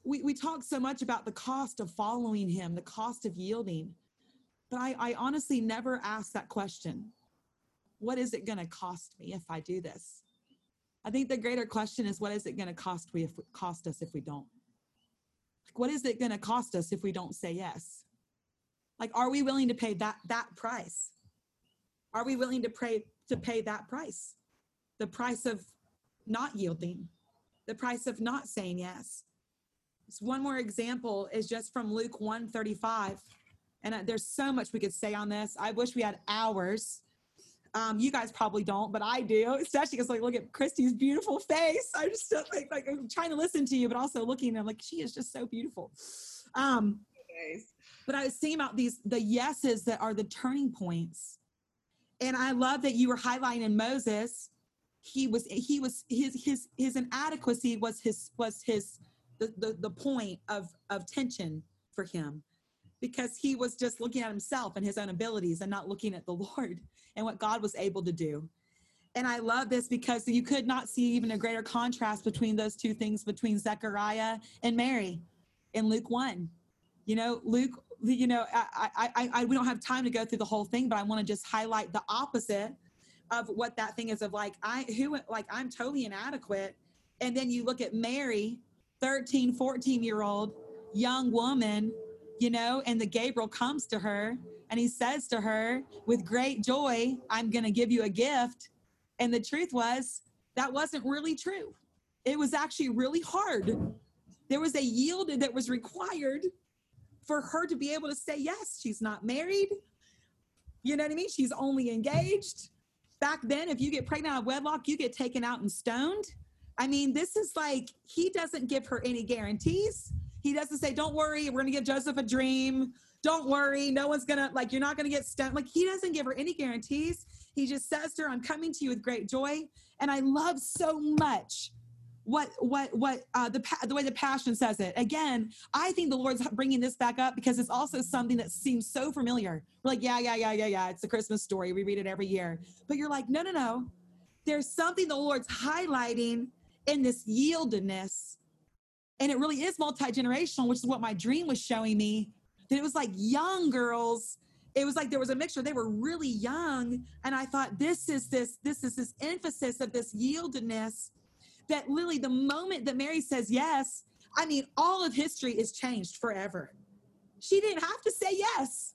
we, we talk so much about the cost of following him, the cost of yielding. But I, I honestly never asked that question. What is it going to cost me if I do this? I think the greater question is what is it going to cost we if cost us if we don't? What is it going to cost us if we don't say yes? Like are we willing to pay that that price? Are we willing to pay to pay that price? The price of not yielding, the price of not saying yes. So one more example is just from Luke 135. And uh, there's so much we could say on this. I wish we had hours. Um, you guys probably don't, but I do, especially because like look at Christy's beautiful face. I'm just feel like like I'm trying to listen to you, but also looking and I'm like, she is just so beautiful. Um, but I was thinking about these the yeses that are the turning points. And I love that you were highlighting in Moses, he was he was his his his inadequacy was his was his the, the, the point of, of tension for him because he was just looking at himself and his own abilities and not looking at the Lord and what God was able to do. And I love this because you could not see even a greater contrast between those two things between Zechariah and Mary in Luke 1. You know, Luke, you know, I, I, I, we don't have time to go through the whole thing, but I want to just highlight the opposite of what that thing is of like, I, who, like, I'm totally inadequate And then you look at Mary, 13, 14 year old young woman, you know, and the Gabriel comes to her and he says to her, with great joy, I'm going to give you a gift. And the truth was, that wasn't really true. It was actually really hard. There was a yield that was required for her to be able to say yes. She's not married. You know what I mean? She's only engaged. Back then, if you get pregnant out of wedlock, you get taken out and stoned. I mean, this is like, he doesn't give her any guarantees. He doesn't say, don't worry, we're to give Joseph a dream. Don't worry, no one's to, like, you're not to get stoned. Like, he doesn't give her any guarantees. He just says to her, I'm coming to you with great joy. And I love so much what what what uh, the the way the passion says it. Again, I think the Lord's bringing this back up because it's also something that seems so familiar. We're like, yeah, yeah, yeah, yeah, yeah. It's the Christmas story. We read it every year. But you're like, no, no, no. There's something the Lord's highlighting in this yieldedness, and it really is multi generational, which is what my dream was showing me. That it was like young girls it was like there was a mixture they were really young and i thought this is this this is this emphasis of this yieldedness that literally the moment that Mary says yes, I mean, all of history is changed forever. She didn't have to say yes.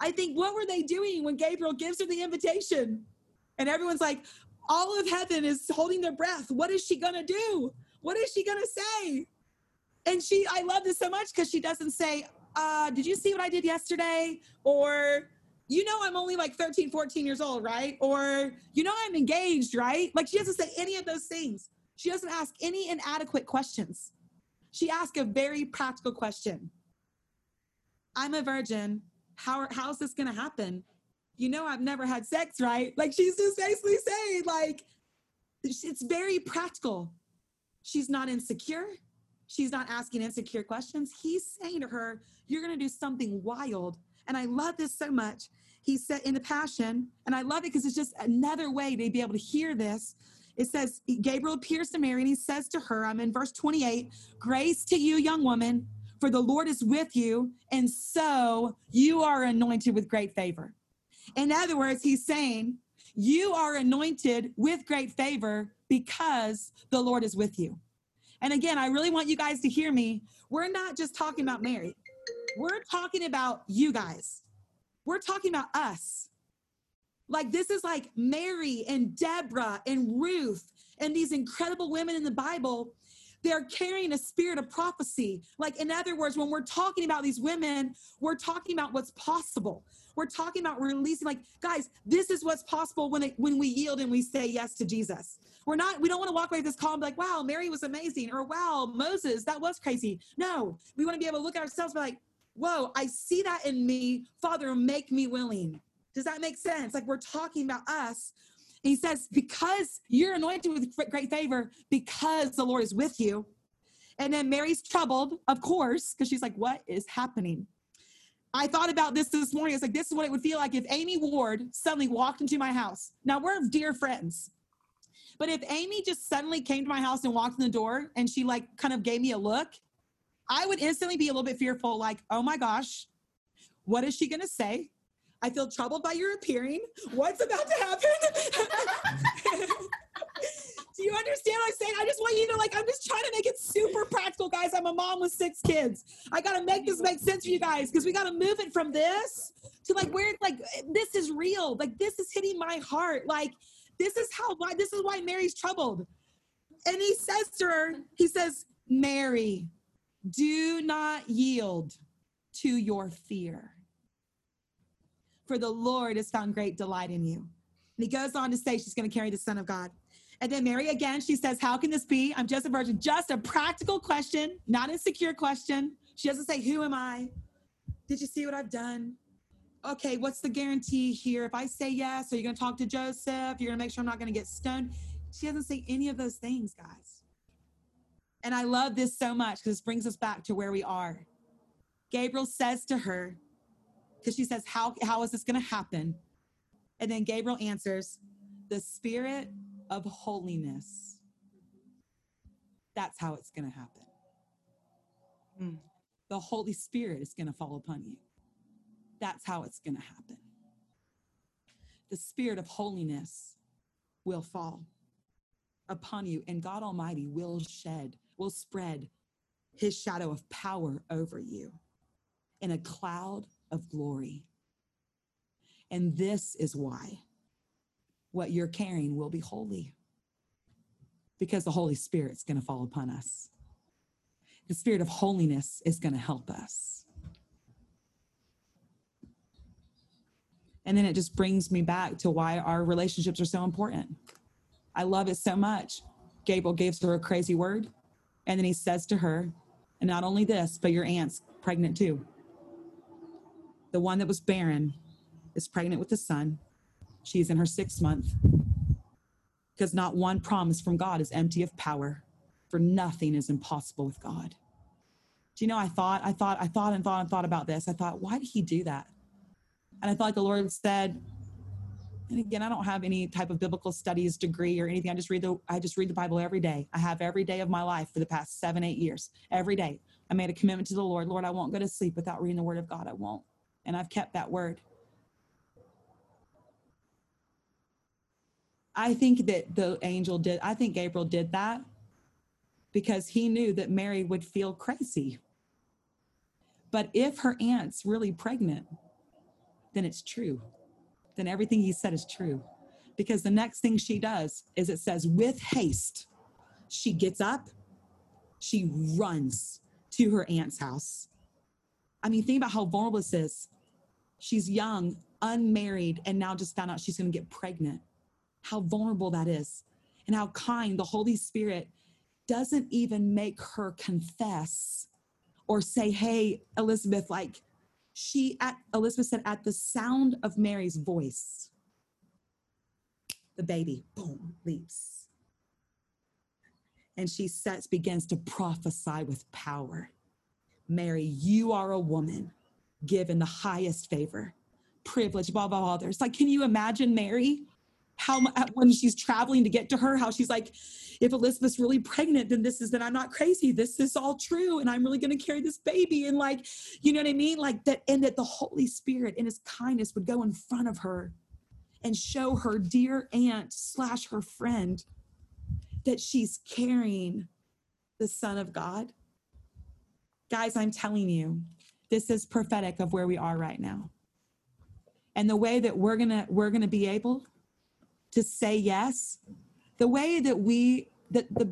I think what were they doing when Gabriel gives her the invitation? And everyone's like, all of heaven is holding their breath. What is she gonna do? What is she gonna say? And she, I love this so much because she doesn't say, uh, did you see what I did yesterday? Or, you know, I'm only like 13, 14 years old, right? Or, you know, I'm engaged, right? Like she doesn't say any of those things. She doesn't ask any inadequate questions. She asks a very practical question. I'm a virgin. How, how's this going to happen? You know, I've never had sex, right? Like she's just basically saying, like, it's very practical. She's not insecure. She's not asking insecure questions. He's saying to her, You're going to do something wild. And I love this so much. He said in the Passion, and I love it because it's just another way to be able to hear this it says, Gabriel appears to Mary and he says to her, I'm in verse 28, Grace to you, young woman, for the Lord is with you, and so you are anointed with great favor. In other words, he's saying, You are anointed with great favor because the Lord is with you. And again, I really want you guys to hear me. We're not just talking about Mary, we're talking about you guys. We're talking about us. Like this is like Mary and Deborah and Ruth and these incredible women in the Bible. They're carrying a spirit of prophecy. Like, in other words, when we're talking about these women, we're talking about what's possible. We're talking about releasing, like, guys, this is what's possible when it, when we yield and we say yes to Jesus. We're not, we don't want to walk away with this call and be like, wow, Mary was amazing, or wow, Moses, that was crazy. No, we want to be able to look at ourselves and be like, whoa, I see that in me. Father, make me willing. Does that make sense? Like we're talking about us. He says, because you're anointed with great favor, because the Lord is with you. And then Mary's troubled, of course, because she's like, what is happening? I thought about this this morning. It's like, this is what it would feel like if Amy Ward suddenly walked into my house. Now, we're dear friends. But if Amy just suddenly came to my house and walked in the door and she like kind of gave me a look, I would instantly be a little bit fearful, like, oh my gosh, what is she going to say? I feel troubled by your appearing. What's about to happen? Do you understand what I'm saying? I just want you to like, I'm just trying to make it super practical, guys. I'm a mom with six kids. I gotta make this make sense for you guys because we gotta move it from this to like where it's like this is real. Like this is hitting my heart. Like this is how why this is why Mary's troubled. And he says to her, he says, Mary, do not yield to your fear for the Lord has found great delight in you. And he goes on to say she's going to carry the Son of God. And then Mary again, she says, How can this be? I'm just a virgin. Just a practical question, not a secure question. She doesn't say, Who am I? Did you see what I've done? Okay, what's the guarantee here? If I say yes, are you going to talk to Joseph? You're going to make sure I'm not going to get stoned. She doesn't say any of those things, guys. And I love this so much because this brings us back to where we are. Gabriel says to her, because she says, how, how is this going to happen? And then Gabriel answers, the spirit of holiness. That's how it's going to happen. Mm. The Holy Spirit is going to fall upon you. That's how it's going to happen. The spirit of holiness will fall. upon you, and God Almighty will shed, will spread his shadow of power over you in a cloud of glory. And this is why what you're carrying will be holy because the Holy Spirit's going to fall upon us. The spirit of holiness is going to help us. And then it just brings me back to why our relationships are so important. I love it so much. Gabriel gives her a crazy word, and then he says to her, and not only this, but your aunt's pregnant too. The one that was barren is pregnant with a son. She's in her sixth month. Because not one promise from God is empty of power, for nothing is impossible with God. Do you know, I thought, I thought, I thought and thought and thought about this. I thought, why did he do that? And I felt like the Lord said, and again, I don't have any type of biblical studies degree or anything. I just read the I just read the Bible every day. I have every day of my life for the past seven, eight years. Every day. I made a commitment to the Lord. Lord, I won't go to sleep without reading the word of God. I won't. And I've kept that word. I think that the angel did, I think Gabriel did that because he knew that Mary would feel crazy. But if her aunt's really pregnant, then it's true. Then everything he said is true. Because the next thing she does is it says, with haste, she gets up, she runs to her aunt's house. I mean, think about how vulnerable this is. She's young, unmarried, and now just found out she's going to get pregnant how vulnerable that is and how kind the Holy Spirit doesn't even make her confess or say, Hey, Elizabeth, like she at Elizabeth said, at the sound of Mary's voice, the baby, boom, leaps. And she sets, begins to prophesy with power. Mary, you are a woman given the highest favor, privilege above all others. Like, can you imagine Mary? how when she's traveling to get to her how she's like if elizabeth's really pregnant then this is that i'm not crazy. This is all true and i'm really going to carry this baby. And like you know what i mean? Like that and that the holy spirit in his kindness would go in front of her and show her dear aunt slash her friend that she's carrying the son of god. Guys i'm telling you this is prophetic of where we are right now. And the way that we're gonna we're gonna be able to say yes the way that we that the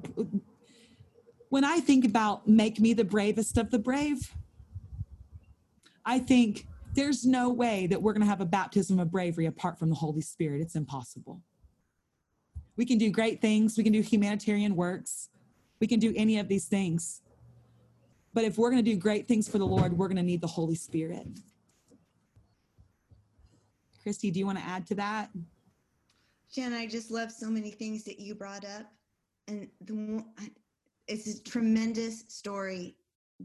when i think about make me the bravest of the brave i think there's no way that we're going to have a baptism of bravery apart from the holy spirit. It's impossible. We can do great things. We can do humanitarian works. We can do any of these things but if we're going to do great things for the lord we're going to need the holy spirit christy do you want to add to that Jen, I just love so many things that you brought up. And the, it's a tremendous story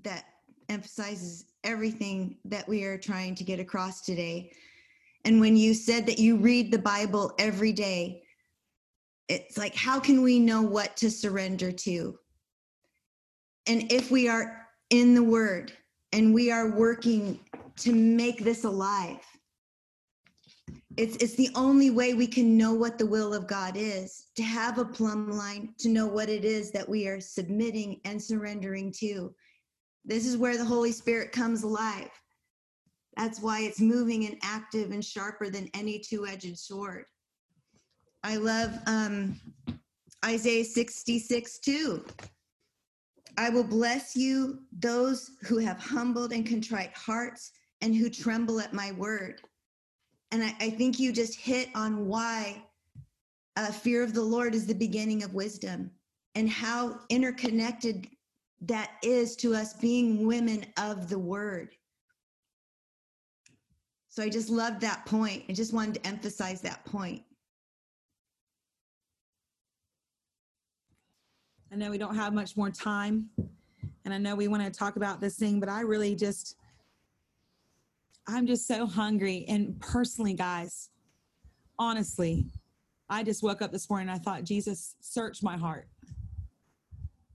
that emphasizes everything that we are trying to get across today. And when you said that you read the Bible every day, it's like, how can we know what to surrender to? And if we are in the Word and we are working to make this alive, it's it's the only way we can know what the will of God is to have a plumb line to know what it is that we are submitting and surrendering to. This is where the Holy Spirit comes alive. That's why it's moving and active and sharper than any two-edged sword. I love um, Isaiah 66 2. I will bless you, those who have humbled and contrite hearts and who tremble at my word. And I, I think you just hit on why uh, fear of the Lord is the beginning of wisdom and how interconnected that is to us being women of the word. So I just loved that point. I just wanted to emphasize that point. I know we don't have much more time, and I know we want to talk about this thing, but I really just I'm just so hungry. And personally, guys, honestly, I just woke up this morning I thought, Jesus, search my heart.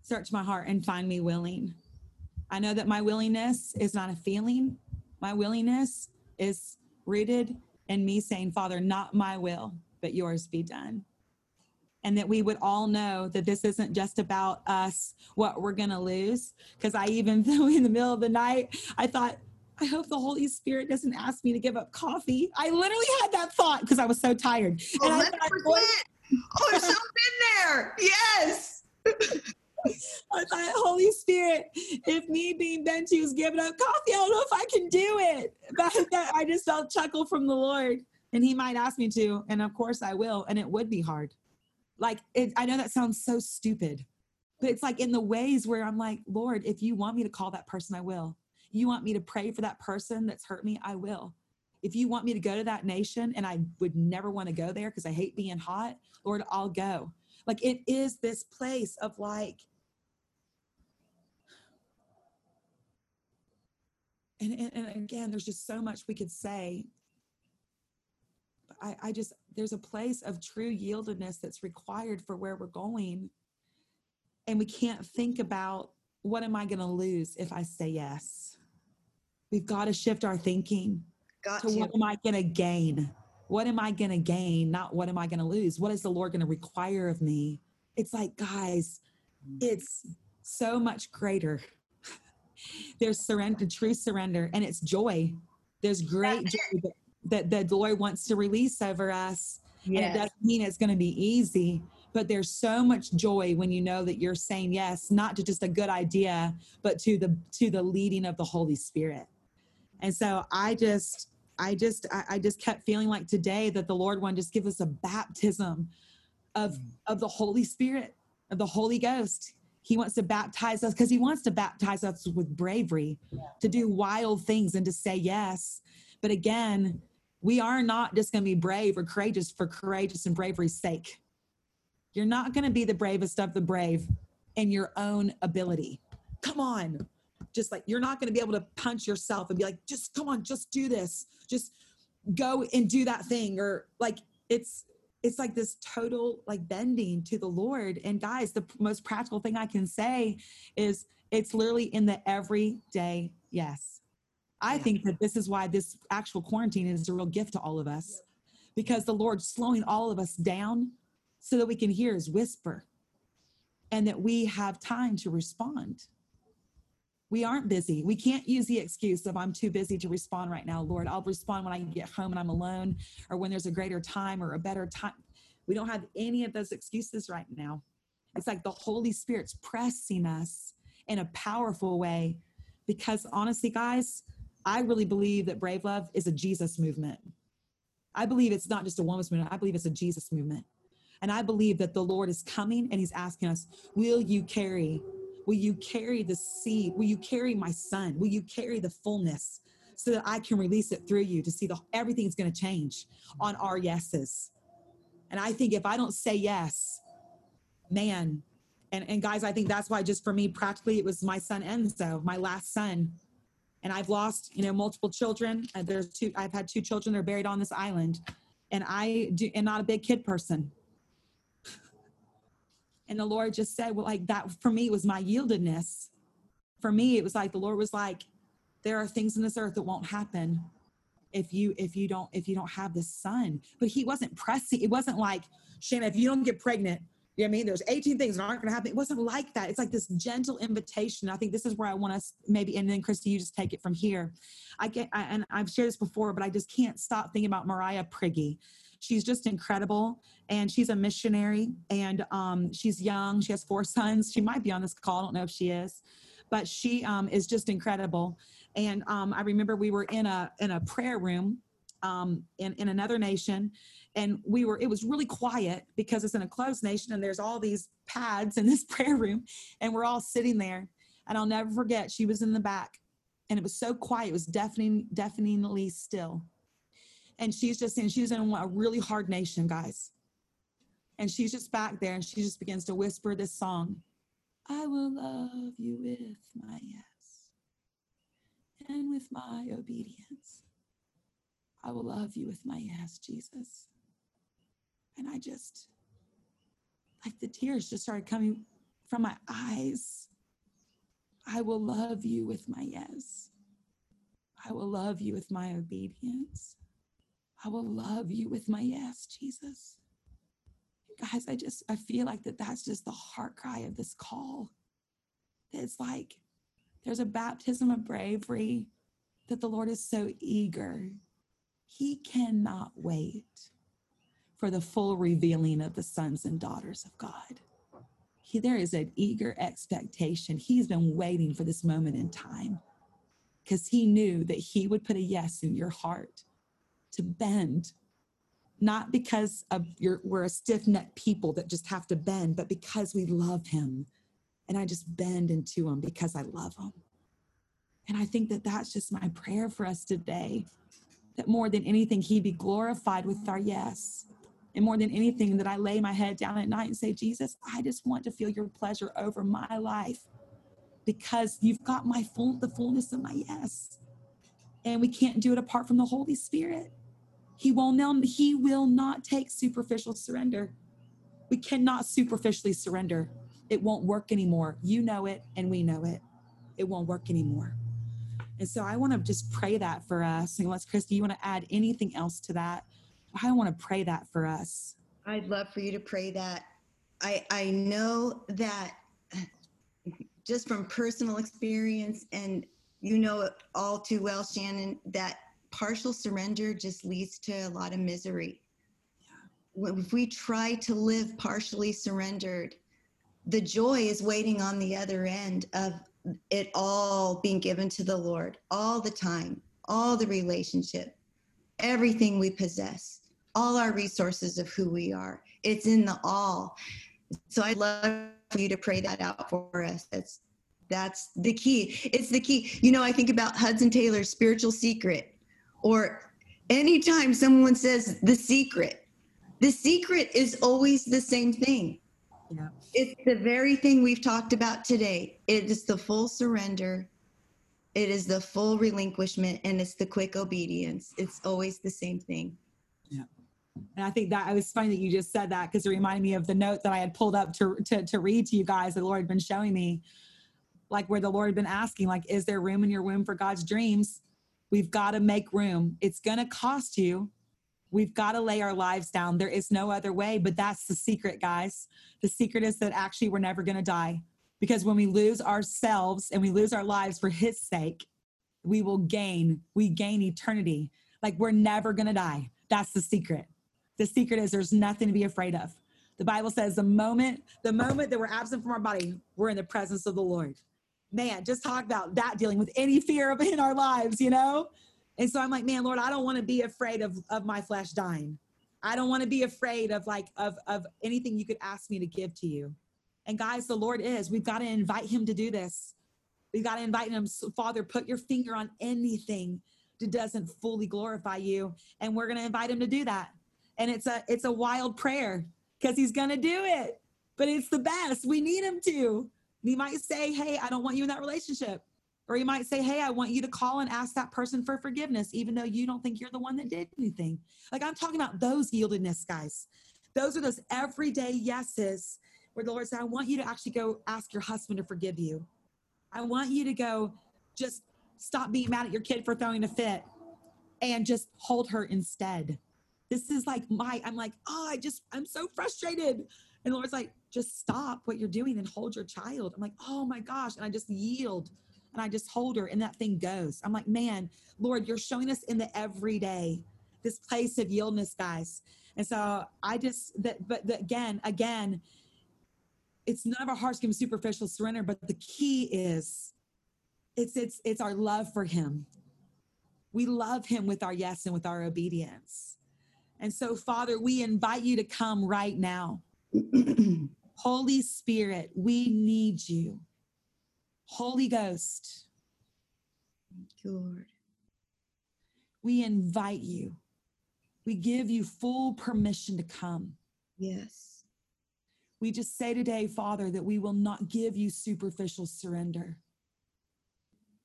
Search my heart and find me willing. I know that my willingness is not a feeling. My willingness is rooted in me saying, Father, not my will, but yours be done. And that we would all know that this isn't just about us, what we're going to lose. Because I even, though in the middle of the night, I thought, I hope the Holy Spirit doesn't ask me to give up coffee. I literally had that thought because I was so tired. Oh, and I 100%. thought, oh, I've so been there. Yes. I thought, Holy Spirit, if me being Benji was giving up coffee, I don't know if I can do it. But that, I just felt chuckle from the Lord, and He might ask me to, and of course I will, and it would be hard. Like it, I know that sounds so stupid, but it's like in the ways where I'm like, Lord, if you want me to call that person, I will. You want me to pray for that person that's hurt me, I will. If you want me to go to that nation, and I would never want to go there because I hate being hot, Lord, I'll go. Like it is this place of like and, and, and again, there's just so much we could say. I, I just, there's a place of true yieldedness that's required for where we're going. And we can't think about what am I going to lose if I say yes? We've got to shift our thinking Got to to. what am I going to gain? What am I going to gain? Not what am I going to lose? What is the Lord going to require of me? It's like, guys, it's so much greater. There's surrender, true surrender, and it's joy. There's great joy that, that the Lord wants to release over us. And it doesn't mean it's going to be easy, but there's so much joy when you know that you're saying yes, not to just a good idea, but to the to the leading of the Holy Spirit. And so I just, I just, I, I just kept feeling like today that the Lord wanted to just give us a baptism of mm. of the Holy Spirit, of the Holy Ghost. He wants to baptize us because he wants to baptize us with bravery, to do wild things and to say yes. But again, we are not just going to be brave or courageous for courageous and bravery's sake. You're not going to be the bravest of the brave in your own ability. Come on. Just like you're not going to be able to punch yourself and be like, just come on, just do this. Just go and do that thing. Or like it's it's like this total like bending to the Lord. And guys, the most practical thing I can say is it's literally in the everyday yes. I think that this is why this actual quarantine is a real gift to all of us because the Lord's slowing all of us down so that we can hear his whisper and that we have time to respond. We aren't busy. We can't use the excuse of I'm too busy to respond right now, Lord. I'll respond when I get home and I'm alone or when there's a greater time or a better time. We don't have any of those excuses right now. It's like the Holy Spirit's pressing us in a powerful way because honestly, guys, I really believe that Brave Love is a Jesus movement. I believe it's not just a woman's movement, I believe it's a Jesus movement. And I believe that the Lord is coming and He's asking us, Will you carry? Will you carry the seed? Will you carry my son? Will you carry the fullness so that I can release it through you to see the everything's going to change on our yeses? And I think if I don't say yes, man, and, and guys, I think that's why just for me, practically, it was my son Enzo, my last son. And I've lost, you know, multiple children. Uh, there's two, I've had two children They're buried on this island. And I do, am not a big kid person. And the Lord just said, well, like that for me was my yieldedness. For me, it was like the Lord was like, there are things in this earth that won't happen if you if you don't if you don't have this son. But he wasn't pressing. It wasn't like, Shanna, if you don't get pregnant, you know what I mean? There's 18 things that aren't going to happen. It wasn't like that. It's like this gentle invitation. I think this is where I want us maybe, and then Christy, you just take it from here. I get, I, and I've shared this before, but I just can't stop thinking about Mariah Priggy. She's just incredible, and she's a missionary, and um, she's young. She has four sons. She might be on this call. I don't know if she is, but she um, is just incredible. And um, I remember we were in a in a prayer room um, in in another nation, and we were it was really quiet because it's in a closed nation and there's all these pads in this prayer room and we're all sitting there. And i'll never forget she was in the back and it was so quiet. It was deafening deafeningly still. And she's just saying she's in a really hard nation guys. And she's just back there and she just begins to whisper this song. I will love you with my yes and with my obedience i will love you with my yes jesus and I just, like the tears just started coming from my eyes. I will love you with my yes. I will love you with my obedience. I will love you with my yes, Jesus. guys, I just, I feel like that that's just the heart cry of this call. It's like there's a baptism of bravery that the Lord is so eager. He cannot wait for the full revealing of the sons and daughters of God. He, there is an eager expectation. He's been waiting for this moment in time because he knew that he would put a yes in your heart to bend not because of your, we're a stiff-necked people that just have to bend, but because we love him. And I just bend into him because I love him. And I think that that's just my prayer for us today that more than anything, he be glorified with our yes. And more than anything, that I lay my head down at night and say, Jesus, I just want to feel your pleasure over my life because you've got my full, the fullness of my yes. And we can't do it apart from the Holy Spirit. He will not, he will not take superficial surrender. We cannot superficially surrender. It won't work anymore. You know it, and we know it. It won't work anymore. And so I want to just pray that for us. And let's, Christy, you want to add anything else to that? I want to pray that for us. I'd love for you to pray that. I I know that just from personal experience, and you know it all too well, Shannon, that partial surrender just leads to a lot of misery. Yeah. If we try to live partially surrendered, the joy is waiting on the other end of it all being given to the Lord all the time, all the relationship, everything we possess, all our resources of who we are. It's in the all. So I'd love for you to pray that out for us. That's that's the key. It's the key. You know, I think about Hudson Taylor's spiritual secret or anytime someone says the secret, the secret is always the same thing. Yeah. It's the very thing we've talked about today. It is the full surrender, it is the full relinquishment, and it's the quick obedience. It's always the same thing. Yeah. And I think that it was funny that you just said that because it reminded me of the note that I had pulled up to, to, to read to you guys. The Lord had been showing me, like where the Lord had been asking, like, is there room in your womb for God's dreams? We've got to make room. It's going to cost you. We've got to lay our lives down. There is no other way, but that's the secret, guys. The secret is that actually we're never going to die because when we lose ourselves and we lose our lives for His sake, we will gain, we gain eternity. Like we're never going to die. That's the secret. The secret is there's nothing to be afraid of. The Bible says the moment, the moment that we're absent from our body, we're in the presence of the Lord man, just talk about that dealing with any fear in our lives, you know? And so I'm like, man, Lord, I don't want to be afraid of, of my flesh dying. I don't want to be afraid of like of of anything you could ask me to give to you. And guys, the Lord is. We've got to invite him to do this. We've got to invite him, Father, put your finger on anything that doesn't fully glorify you. And we're going to invite him to do that. And it's a it's a wild prayer because he's going to do it. But it's the best. We need him to. He might say, Hey, I don't want you in that relationship. Or you might say, Hey, I want you to call and ask that person for forgiveness, even though you don't think you're the one that did anything. Like I'm talking about those yieldedness, guys. Those are those everyday yeses where the Lord said, I want you to actually go ask your husband to forgive you. I want you to go just stop being mad at your kid for throwing a fit and just hold her instead. This is like my, I'm like, oh, I just, I'm so frustrated. And Lord's like, just stop what you're doing and hold your child. I'm like, oh my gosh. And I just yield and I just hold her and that thing goes. I'm like, man, Lord, you're showing us in the everyday, this place of yieldness, guys. And so I just, that, but the, again, again, it's none of our hearts can superficial surrender, but the key is it's, it's, it's our love for him. We love him with our yes and with our obedience. And so, Father, we invite you to come right now. Holy Spirit, we need you. Holy Ghost. Lord. We invite you. We give you full permission to come. Yes. We just say today, Father, that we will not give you superficial surrender.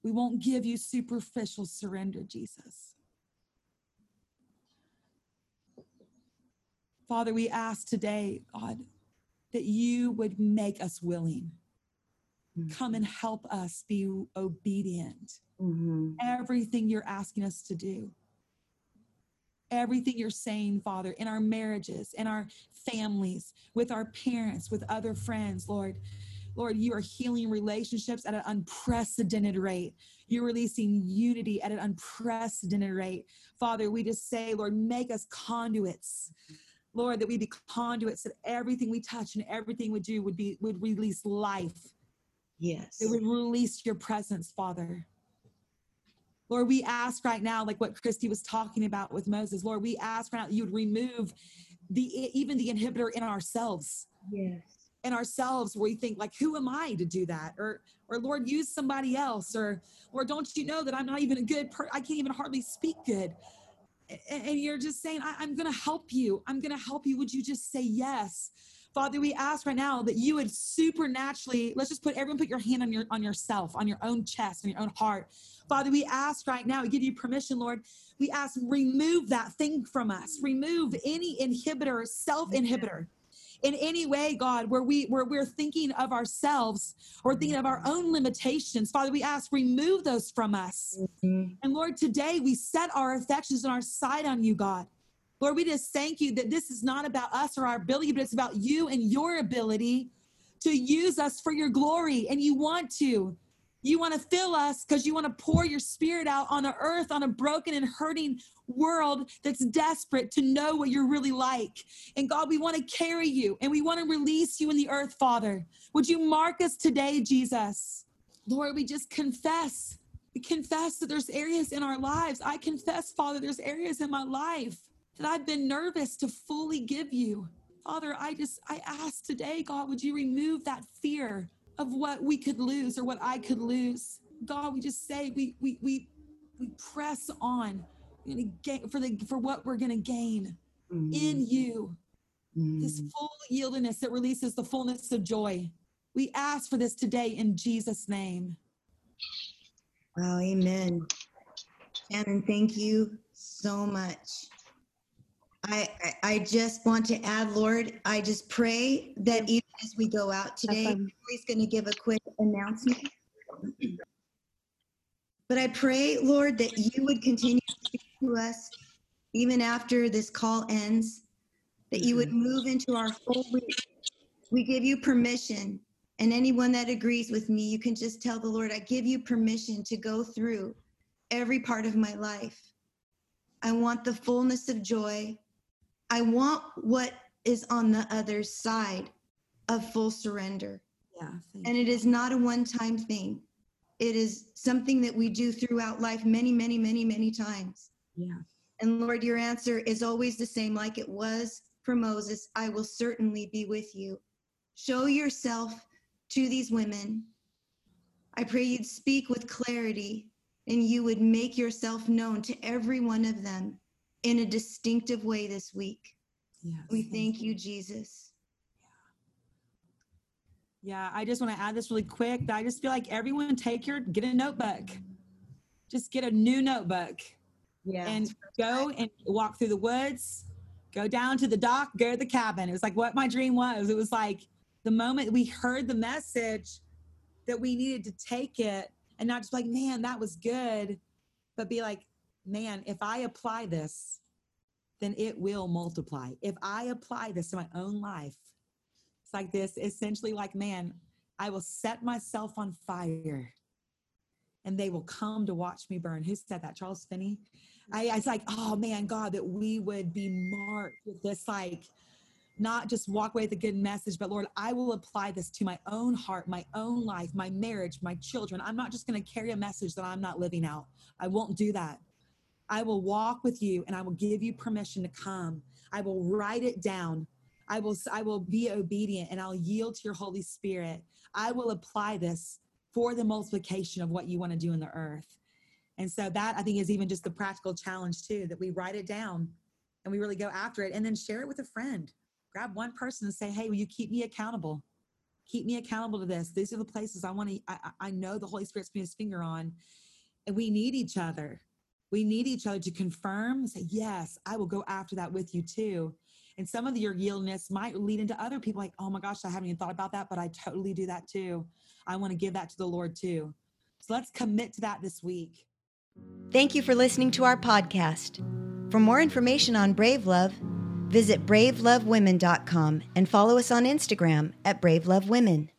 We won't give you superficial surrender, Jesus. Father, we ask today, God, that you would make us willing. Mm-hmm. Come and help us be obedient. Mm-hmm. Everything you're asking us to do. everything you're saying, Father, in our marriages, in our families, with our parents, with other friends, Lord. Lord, you are healing relationships at an unprecedented rate. You're releasing unity at an unprecedented rate. Father, we just say, Lord, make us conduits. Lord, that we be conduits that everything we touch and everything we do would be would release life. Yes. It would release your presence, Father. Lord, we ask right now, like what Christy was talking about with Moses, Lord, we ask right now that you would remove the even the inhibitor in ourselves. Yes. In ourselves, where we think, like, who am I to do that? Or or Lord, use somebody else, or or don't you know that I'm not even a good per I can't even hardly speak good. And you're just saying, I, I'm gonna help you. I'm gonna help you. Would you just say yes? Father, we ask right now that you would supernaturally, let's just put everyone put your hand on your on yourself, on your own chest, on your own heart. Father, we ask right now, we give you permission, Lord. We ask, remove that thing from us. Remove any inhibitor, self-inhibitor. In any way, God, where we where we're thinking of ourselves or thinking of our own limitations, Father, we ask remove those from us. Mhm. And Lord, today we set our affections and our sight on you, God. Lord, we just thank you that this is not about us or our ability, but it's about you and your ability to use us for your glory. And you want to. You want to fill us because you want to pour your spirit out on the earth, on a broken and hurting world that's desperate to know what you're really like. And God, we want to carry you and we want to release you in the earth, Father. Would you mark us today, Jesus? Lord, we just confess. We confess that there's areas in our lives. I confess, Father, there's areas in my life that I've been nervous to fully give you. Father, I just, I ask today, God, would you remove that fear of what we could lose or what I could lose? God, we just say we, we, we, we press on We're gonna gain, for the, for what we're going to gain in you this Mhm. full yieldedness that releases the fullness of joy. We ask for this today in Jesus' name. Wow, amen. Shannon, thank you so much. I, I just want to add, Lord, I just pray that even as we go out today. He's going to give a quick announcement. But I pray, Lord, that you would continue to speak to us even after this call ends, that you would mm-hmm. move into our full week. We give you permission. And anyone that agrees with me, you can just tell the Lord, I give you permission to go through every part of my life. I want the fullness of joy. I want what is on the other side of full surrender. Yeah. And it is not a one time thing, it is something that we do throughout life many, many, many, many times. yeah. And Lord, your answer is always the same, like it was for Moses I will certainly be with you. Show yourself to these women. I pray you'd speak with clarity and you would make yourself known to every one of them in a distinctive way this week. Yes. We thank you, Jesus. Yeah, I just want to add this really quick. that I just feel like everyone take your get a notebook. Just get a new notebook Yeah. and go and walk through the woods, go down to the dock, go to the cabin. It was like what my dream was. It was like the moment we heard the message that we needed to take it and not just like, man, that was good, but be like, man, if I apply this, then it will multiply. If I apply this to my own life, it's like this essentially like, man, I will set myself on fire and they will come to watch me burn. Who said that? Charles Finney? I, it's like, oh man, God, that we would be marked with this, like, not just walk away with a good message, but Lord, I will apply this to my own heart, my own life, my marriage, my children. I'm not just going to carry a message that I'm not living out. I won't do that. I will walk with you and I will give you permission to come. I will write it down. I will I will be obedient and I'll yield to your Holy Spirit. I will apply this for the multiplication of what you want to do in the earth. And so that I think is even just the practical challenge too that we write it down and we really go after it and then share it with a friend. Grab one person and say, "Hey, will you keep me accountable? Keep me accountable to this. These are the places I want to I, I know the Holy Spirit's putting his finger on and we need each other. We need each other to confirm say, Yes, I will go after that with you too. And some of your yieldness might lead into other people like, Oh my gosh, I haven't even thought about that, but I totally do that too. I want to give that to the Lord too. So let's commit to that this week. Thank you for listening to our podcast. For more information on Brave Love, visit bravelovewomen.com and follow us on Instagram at Brave Love Women.